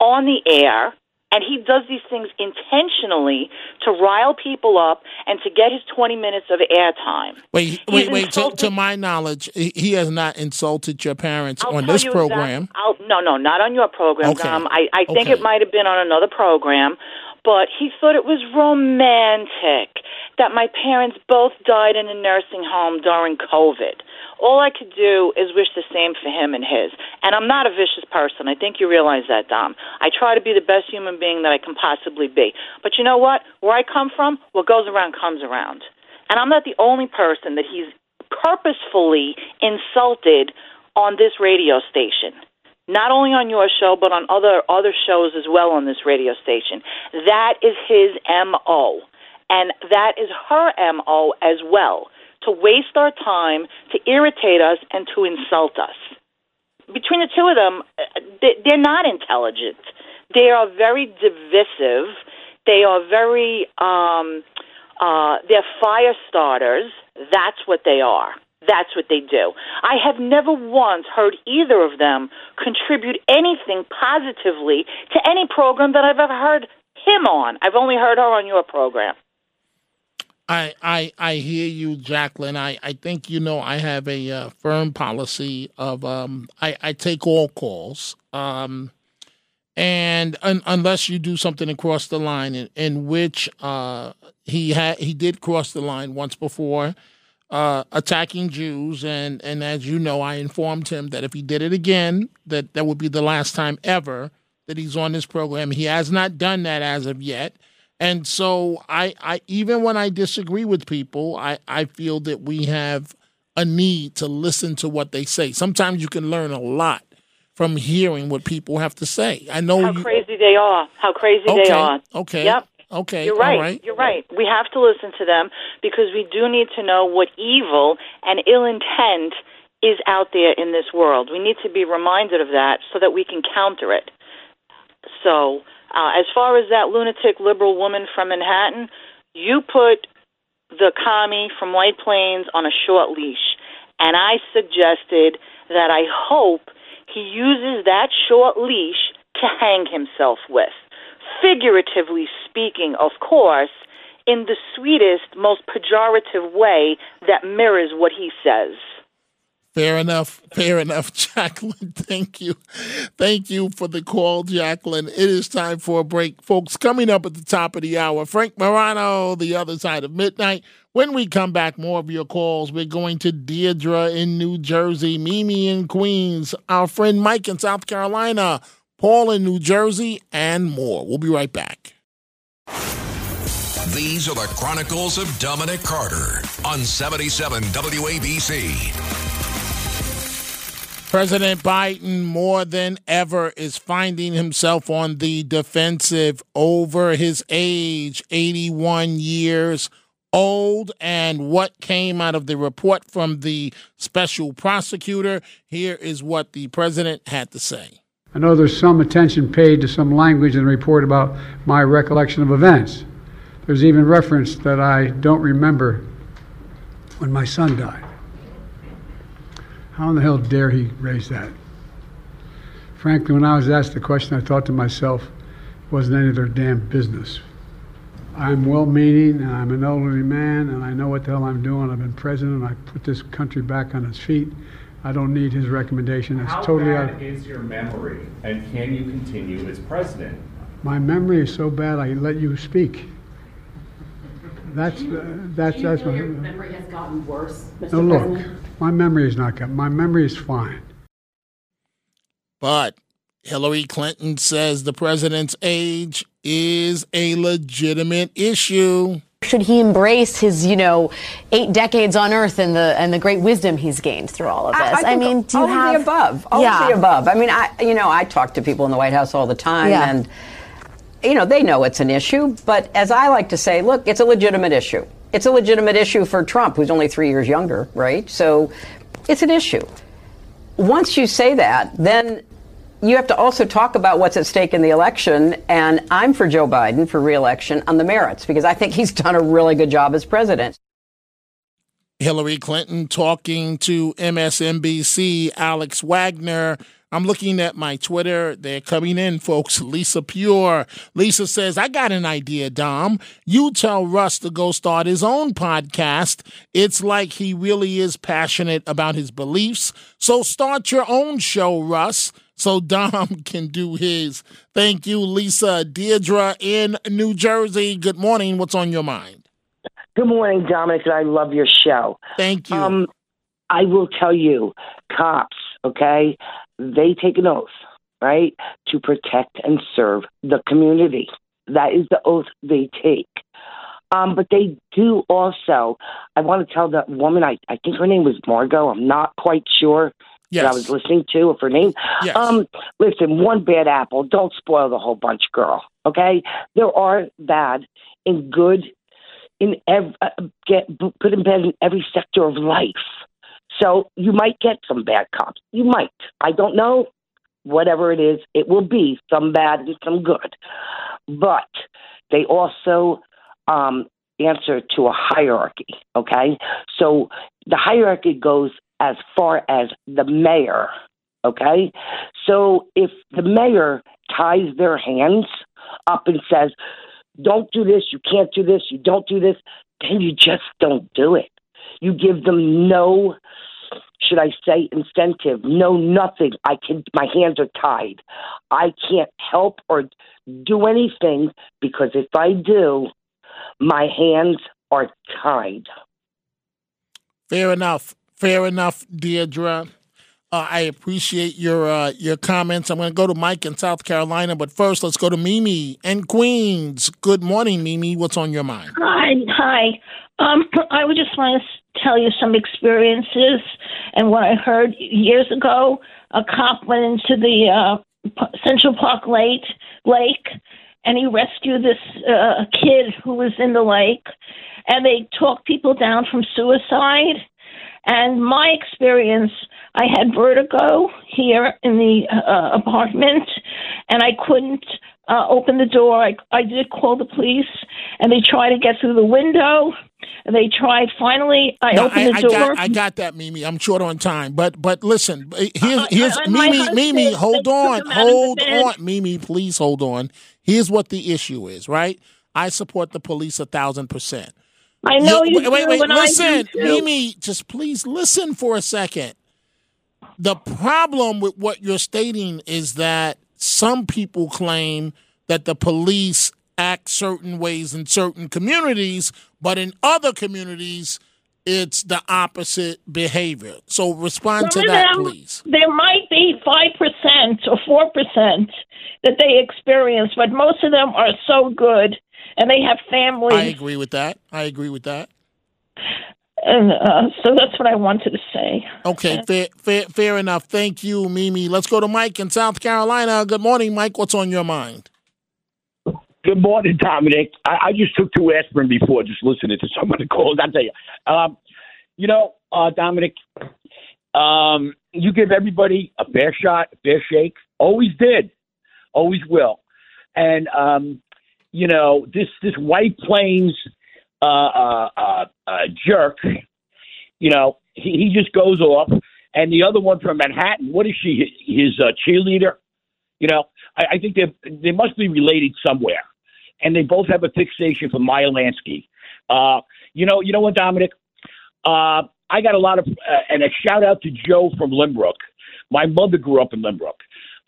on the air, and he does these things intentionally to rile people up and to get his 20 minutes of airtime. Wait, He's wait, wait. To, insulted- to my knowledge, he has not insulted your parents I'll on this program. no, no, not on your program. Okay. Um, I, I think Okay. it might have been on another program, but he thought it was romantic that my parents both died in a nursing home during COVID. All I could do is wish the same for him and his. And I'm not a vicious person. I think you realize that, Dom. I try to be the best human being that I can possibly be. But you know what? Where I come from, what goes around comes around. And I'm not the only person that he's purposefully insulted on this radio station. Not only on your show, but on other other shows as well on this radio station. That is his MO. And that is her MO as well. To waste our time, to irritate us, and to insult us. Between the two of them, they- they're not intelligent. They are very divisive. They are very, um, uh, they're fire starters. That's what they are. That's what they do. I have never once heard either of them contribute anything positively to any program that I've ever heard him on. I've only heard her on your program. I, I I hear you, Jacqueline. I, I think you know I have a uh, firm policy of um I, I take all calls um and un, unless you do something across the line in, in which uh he had he did cross the line once before uh attacking Jews and and as you know I informed him that if he did it again that that would be the last time ever that he's on this program. He has not done that as of yet. And so I, I even when I disagree with people, I, I feel that we have a need to listen to what they say. Sometimes you can learn a lot from hearing what people have to say. I know How you, crazy they are. How crazy Okay, they are. okay, Yep. okay, You're right. right. You're right. We have to listen to them because we do need to know what evil and ill intent is out there in this world. We need to be reminded of that so that we can counter it. So, uh, as far as that lunatic liberal woman from Manhattan, you put the commie from White Plains on a short leash. And I suggested that I hope he uses that short leash to hang himself with. Figuratively speaking, of course, in the sweetest, most pejorative way that mirrors what he says. Fair enough. Fair enough, Jacqueline. Thank you. Thank you for the call, Jacqueline. It is time for a break. Folks, coming up at the top of the hour, Frank Morano, The Other Side of Midnight. When we come back, more of your calls. We're going to Deirdre in New Jersey, Mimi in Queens, our friend Mike in South Carolina, Paul in New Jersey, and more. We'll be right back. These are the Chronicles of Dominic Carter on 77 WABC. President Biden, more than ever, is finding himself on the defensive over his age, 81 years old, and what came out of the report from the special prosecutor. Here is what the president had to say. I know there's some attention paid to some language in the report about my recollection of events. There's even reference that I don't remember when my son died. How in the hell dare he raise that? Frankly, when I was asked the question, I thought to myself, it wasn't any of their damn business. I'm well meaning and I'm an elderly man and I know what the hell I'm doing. I've been president. I put this country back on its feet. I don't need his recommendation. It's How totally bad out. is your memory, and can you continue as president? My memory is so bad I let you speak. That's uh, that's Do you that's feel my. your memory has gotten worse, Mr. No, look, President? my memory is not good. My memory is fine. But Hillary Clinton says the president's age is a legitimate issue. Should he embrace his, you know, eight decades on Earth and the and the great wisdom he's gained through all of this? I, I think mean, do you have of the above? All yeah. of the above. I mean, I you know I talk to people in the White House all the time, Yeah. and you know they know it's an issue. But as I like to say, look, it's a legitimate issue. It's a legitimate issue for Trump, who's only three years younger, right? So it's an issue. Once you say that, then you have to also talk about what's at stake in the election. And I'm for Joe Biden for reelection on the merits because I think he's done a really good job as president. Hillary Clinton talking to MSNBC, Alex Wagner. I'm looking at my Twitter. They're coming in, folks. Lisa Pure. Lisa says, I got an idea, Dom. You tell Russ to go start his own podcast. It's like he really is passionate about his beliefs. So start your own show, Russ, so Dom can do his. Thank you, Lisa. Deirdre in New Jersey. Good morning. What's on your mind? Good morning, Dominic, and I love your show. Thank you. Um, I will tell you, cops, okay, they take an oath, right, to protect and serve the community. That is the oath they take. Um, but they do also, I want to tell that woman, I, I think her name was Margot, I'm not quite sure that I was listening to of her name. Um, listen, one bad apple, don't spoil the whole bunch, girl, okay? There are bad and good in ev- uh, get put in bed in every sector of life. So you might get some bad cops. You might. I don't know. Whatever it is, it will be some bad and some good. But they also um, answer to a hierarchy. Okay, so the hierarchy goes as far as the mayor. Okay, so if the mayor ties their hands up and says, don't do this, you can't do this, you don't do this, then you just don't do it. You give them no, should I say, incentive, no nothing. I can, my hands are tied. I can't help or do anything because if I do, my hands are tied. Fair enough. Fair enough, Deirdre. Uh, I appreciate your uh, your comments. I'm going to go to Mike in South Carolina, but first, let's go to Mimi in Queens. Good morning, Mimi. What's on your mind? Hi, hi. Um, I would just want to tell you some experiences and what I heard years ago. A cop went into the uh, Central Park Lake, Lake, and he rescued this uh, kid who was in the lake, and they talked people down from suicide. And my experience, I had vertigo here in the uh, apartment, and I couldn't uh, open the door. I, I did call the police, and they tried to get through the window. And they tried. Finally, I No, opened the I, door. got, I got that, Mimi. I'm short on time, but but listen, here's Uh, here's and my Mimi. Mimi, hold on, him out of the hold on, Mimi. Please hold on. Here's what the issue is, right? I support the police a thousand percent. I know you wait, wait, do, wait, I do listen. Mimi. Just please listen for a second. The problem with what you're stating is that some people claim that the police act certain ways in certain communities, but in other communities, it's the opposite behavior. So respond to Some of that, them, please. There might be five percent or four percent that they experience, but most of them are so good, and they have families. I agree with that. I agree with that. And uh, so that's what I wanted to say. Okay, fair, fair, fair enough. Thank you, Mimi. Let's go to Mike in South Carolina. Good morning, Mike. What's on your mind? Good morning, Dominic. I, I just took two aspirin before just listening to some of the calls. I tell you, um, you know, uh, Dominic, um, you give everybody a fair shot, a fair shake. Always did, always will. And um, you know, this this White Plains uh, uh, uh, uh, jerk, you know, he, he just goes off. And the other one from Manhattan, what is she? His uh, cheerleader? You know, I, I think they they must be related somewhere, and they both have a fixation for Maya Lansky. Uh, you know, you know what, Dominic? Uh, I got a lot of, uh, and a shout out to Joe from Lynbrook. My mother grew up in Lynbrook.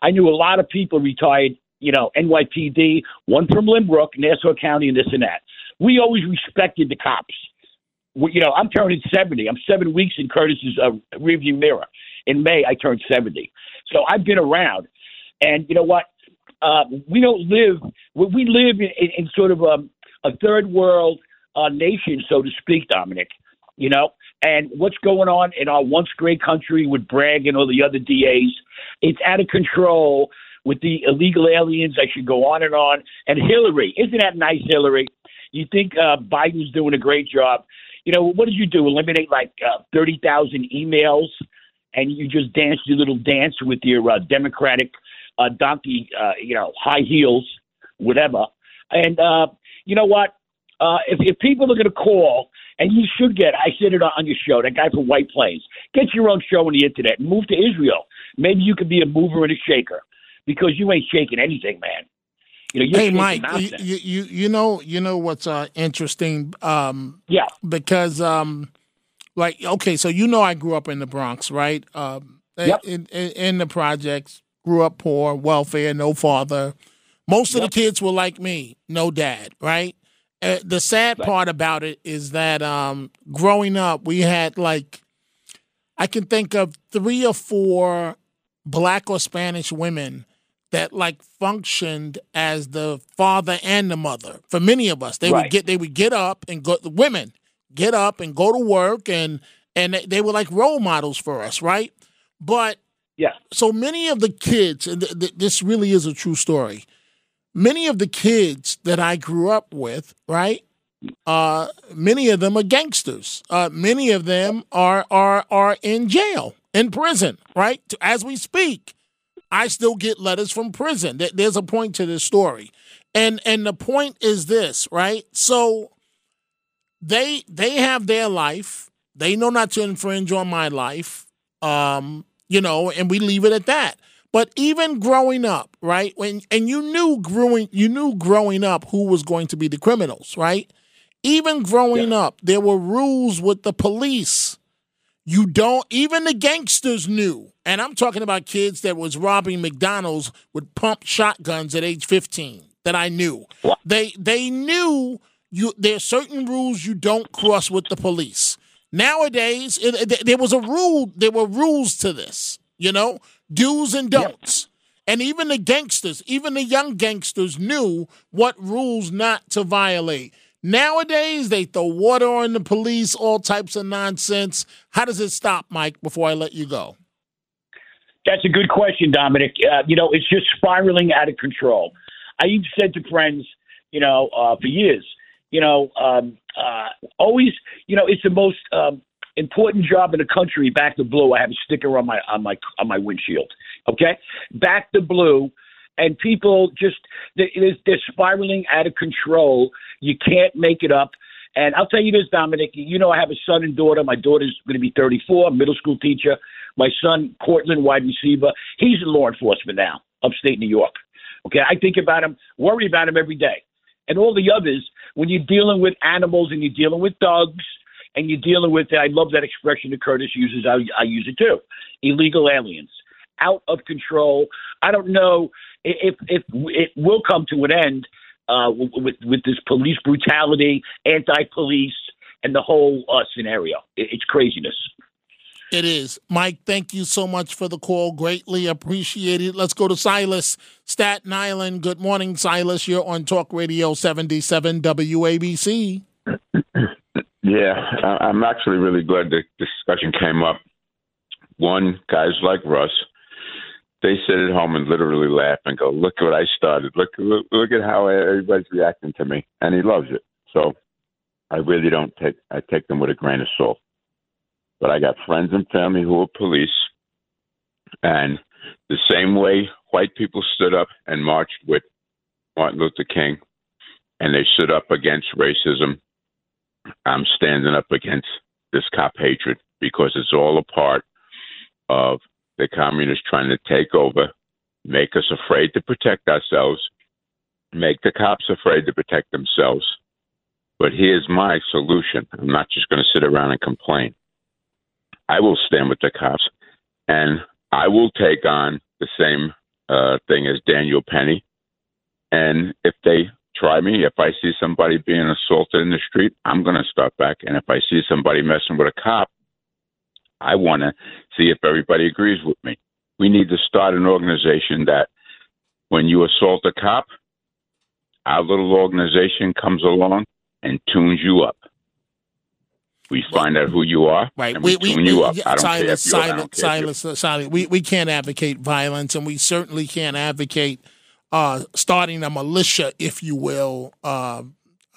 I knew a lot of people retired, you know, NYPD, one from Lynbrook, Nassau County, and this and that. We always respected the cops. We, you know, I'm turning 70. I'm seven weeks in Curtis's uh, rearview mirror. In May, I turned 70. So I've been around. And you know what? Uh, we don't live, we live in, in, in sort of a, a third world uh, nation, so to speak, Dominic. You know, and what's going on in our once great country with Bragg and all the other DAs, it's out of control with the illegal aliens. I should go on and on. And Hillary, isn't that nice, Hillary? You think uh, Biden's doing a great job? You know, what did you do? Eliminate like uh, 30,000 emails and you just dance your little dance with your uh, Democratic uh, donkey, uh, you know, high heels, whatever. And uh, you know what? Uh, if, if people are going to call, and you should get, I said it on your show, that guy from White Plains, get your own show on the internet move to Israel. Maybe you could be a mover and a shaker because you ain't shaking anything, man. You know, hey, Mike, you, you you know you know what's uh, interesting? Um, yeah, because um, like okay, so you know I grew up in the Bronx, right? Um, Yep. in, in in the projects, grew up poor, welfare, no father. Most of the kids were like me, no dad, right? Uh, the sad part about it is that um, growing up, we had like I can think of three or four black or Spanish women that like functioned as the father and the mother for many of us. They would get they would get up and go the women get up and go to work and and they- they were like role models for us, right? But yeah, so many of the kids, and th- th- this really is a true story. Many of the kids that I grew up with, right? Uh, many of them are gangsters. Uh, many of them are are are in jail, in prison, right? As we speak, I still get letters from prison. There- There's a point to this story, and and the point is this, right? So they they have their life. They know not to infringe on my life. Um, you know, and we leave it at that. But even growing up, right? When and you knew growing you knew growing up who was going to be the criminals, right? Even growing up, there were rules with the police. You don't even the gangsters knew. And I'm talking about kids that was robbing McDonald's with pump shotguns at age 15 that I knew. They they knew you there are certain rules you don't cross with the police. Nowadays, it, it- there was a rule. There were rules to this. You know, do's and don'ts. And even the gangsters, even the young gangsters, knew what rules not to violate. Nowadays, they throw water on the police, all types of nonsense. How does it stop, Mike? Before I let you go. That's a good question, Dominic. Uh, you know, it's just spiraling out of control. I even said to friends, you know, uh, for years, you know, um, uh, always, you know, it's the most um, important job in the country. Back to blue. I have a sticker on my on my on my windshield. Okay, back to blue. and people just they- they're, they're spiraling out of control. You can't make it up. And I'll tell you this, Dominic. You know, I have a son and daughter. My daughter's going to be 34, middle school teacher. My son, Cortland, wide receiver. He's in law enforcement now, upstate New York. Okay, I think about him, worry about him every day. And all the others, when you're dealing with animals and you're dealing with dogs and you're dealing with, I love that expression that Curtis uses. I, I use it too. Illegal aliens, out of control. I don't know if if it will come to an end uh, with with this police brutality, anti-police, and the whole uh, scenario. It, it's craziness. It is. Mike, thank you so much for the call. Greatly appreciated. Let's go to Silas, Staten Island. Good morning, Silas. You're on Talk Radio 77 WABC. Yeah, I- I'm actually really glad the discussion came up. One, guys like Russ, they sit at home and literally laugh and go, "Look what I started. Look, look, look at how everybody's reacting to me," and he loves it. So I really don't take I take them with a grain of salt. But I got friends and family who are police, and the same way white people stood up and marched with Martin Luther King, and they stood up against racism I'm standing up against this cop hatred because it's all a part of the communists trying to take over, make us afraid to protect ourselves, make the cops afraid to protect themselves. But here's my solution. I'm not just going to sit around and complain. I will stand with the cops and I will take on the same uh, thing as Daniel Penny. And if they try me, if I see somebody being assaulted in the street, I'm going to start back. And if I see somebody messing with a cop, I want to see if everybody agrees with me. We need to start an organization that when you assault a cop, our little organization comes along and tunes you up. We find out who you are, Right. and we, tune you up. I don't care if silence, don't silence, silence, silence. We, we can't advocate violence, and we certainly can't advocate uh, starting a militia, if you will, uh,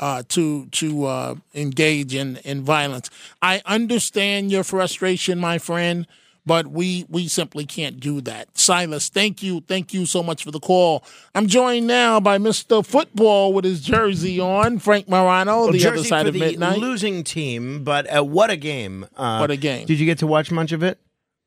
uh, to to uh, engage in, in violence. I understand your frustration, my friend, but we we simply can't do that. Silas, thank you, thank you so much for the call. I'm joined now by Mr. Football with his jersey on, Frank Morano, Well, the other side of the midnight. losing team, but uh, what a game! Uh, What a game. Did you get to watch much of it?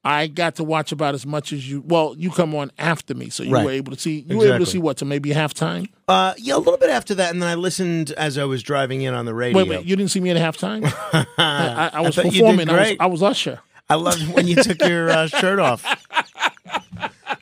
I got to watch about as much as you. Well, you come on after me, so you Right. were able to see. You were able to see what to maybe halftime. Uh, yeah, a little bit after that, and then I listened as I was driving in on the radio. Wait, wait, you didn't see me at halftime? I, I, I was did performing. I was. I was Usher. I loved when you took your uh, shirt off.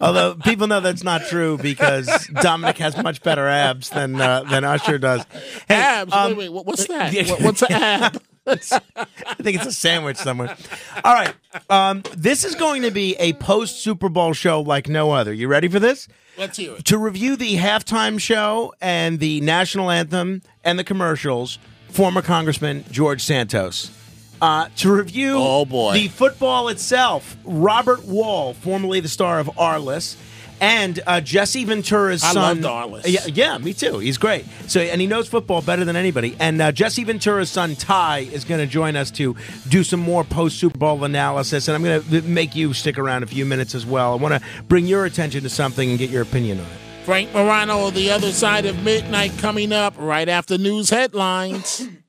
Although people know that's not true because Dominic has much better abs than uh, than Usher does. Hey, abs. um, wait, wait. What's that? What, what's an ab? I think it's a sandwich somewhere. All right. Um, this is going to be a post Super Bowl show like no other. You ready for this? Let's hear it. To review the halftime show and the national anthem and the commercials, former Congressman George Santos. Uh, to review Oh, boy. the football itself, Robert Wuhl, formerly the star of Arliss, and uh, Jesse Ventura's I son. loved Arliss. Yeah, yeah, me too. He's great. So, and he knows football better than anybody. And uh, Jesse Ventura's son Ty is going to join us to do some more post Super Bowl analysis. And I'm going to make you stick around a few minutes as well. I want to bring your attention to something and get your opinion on it. Frank Morano, the other side of midnight, coming up right after news headlines.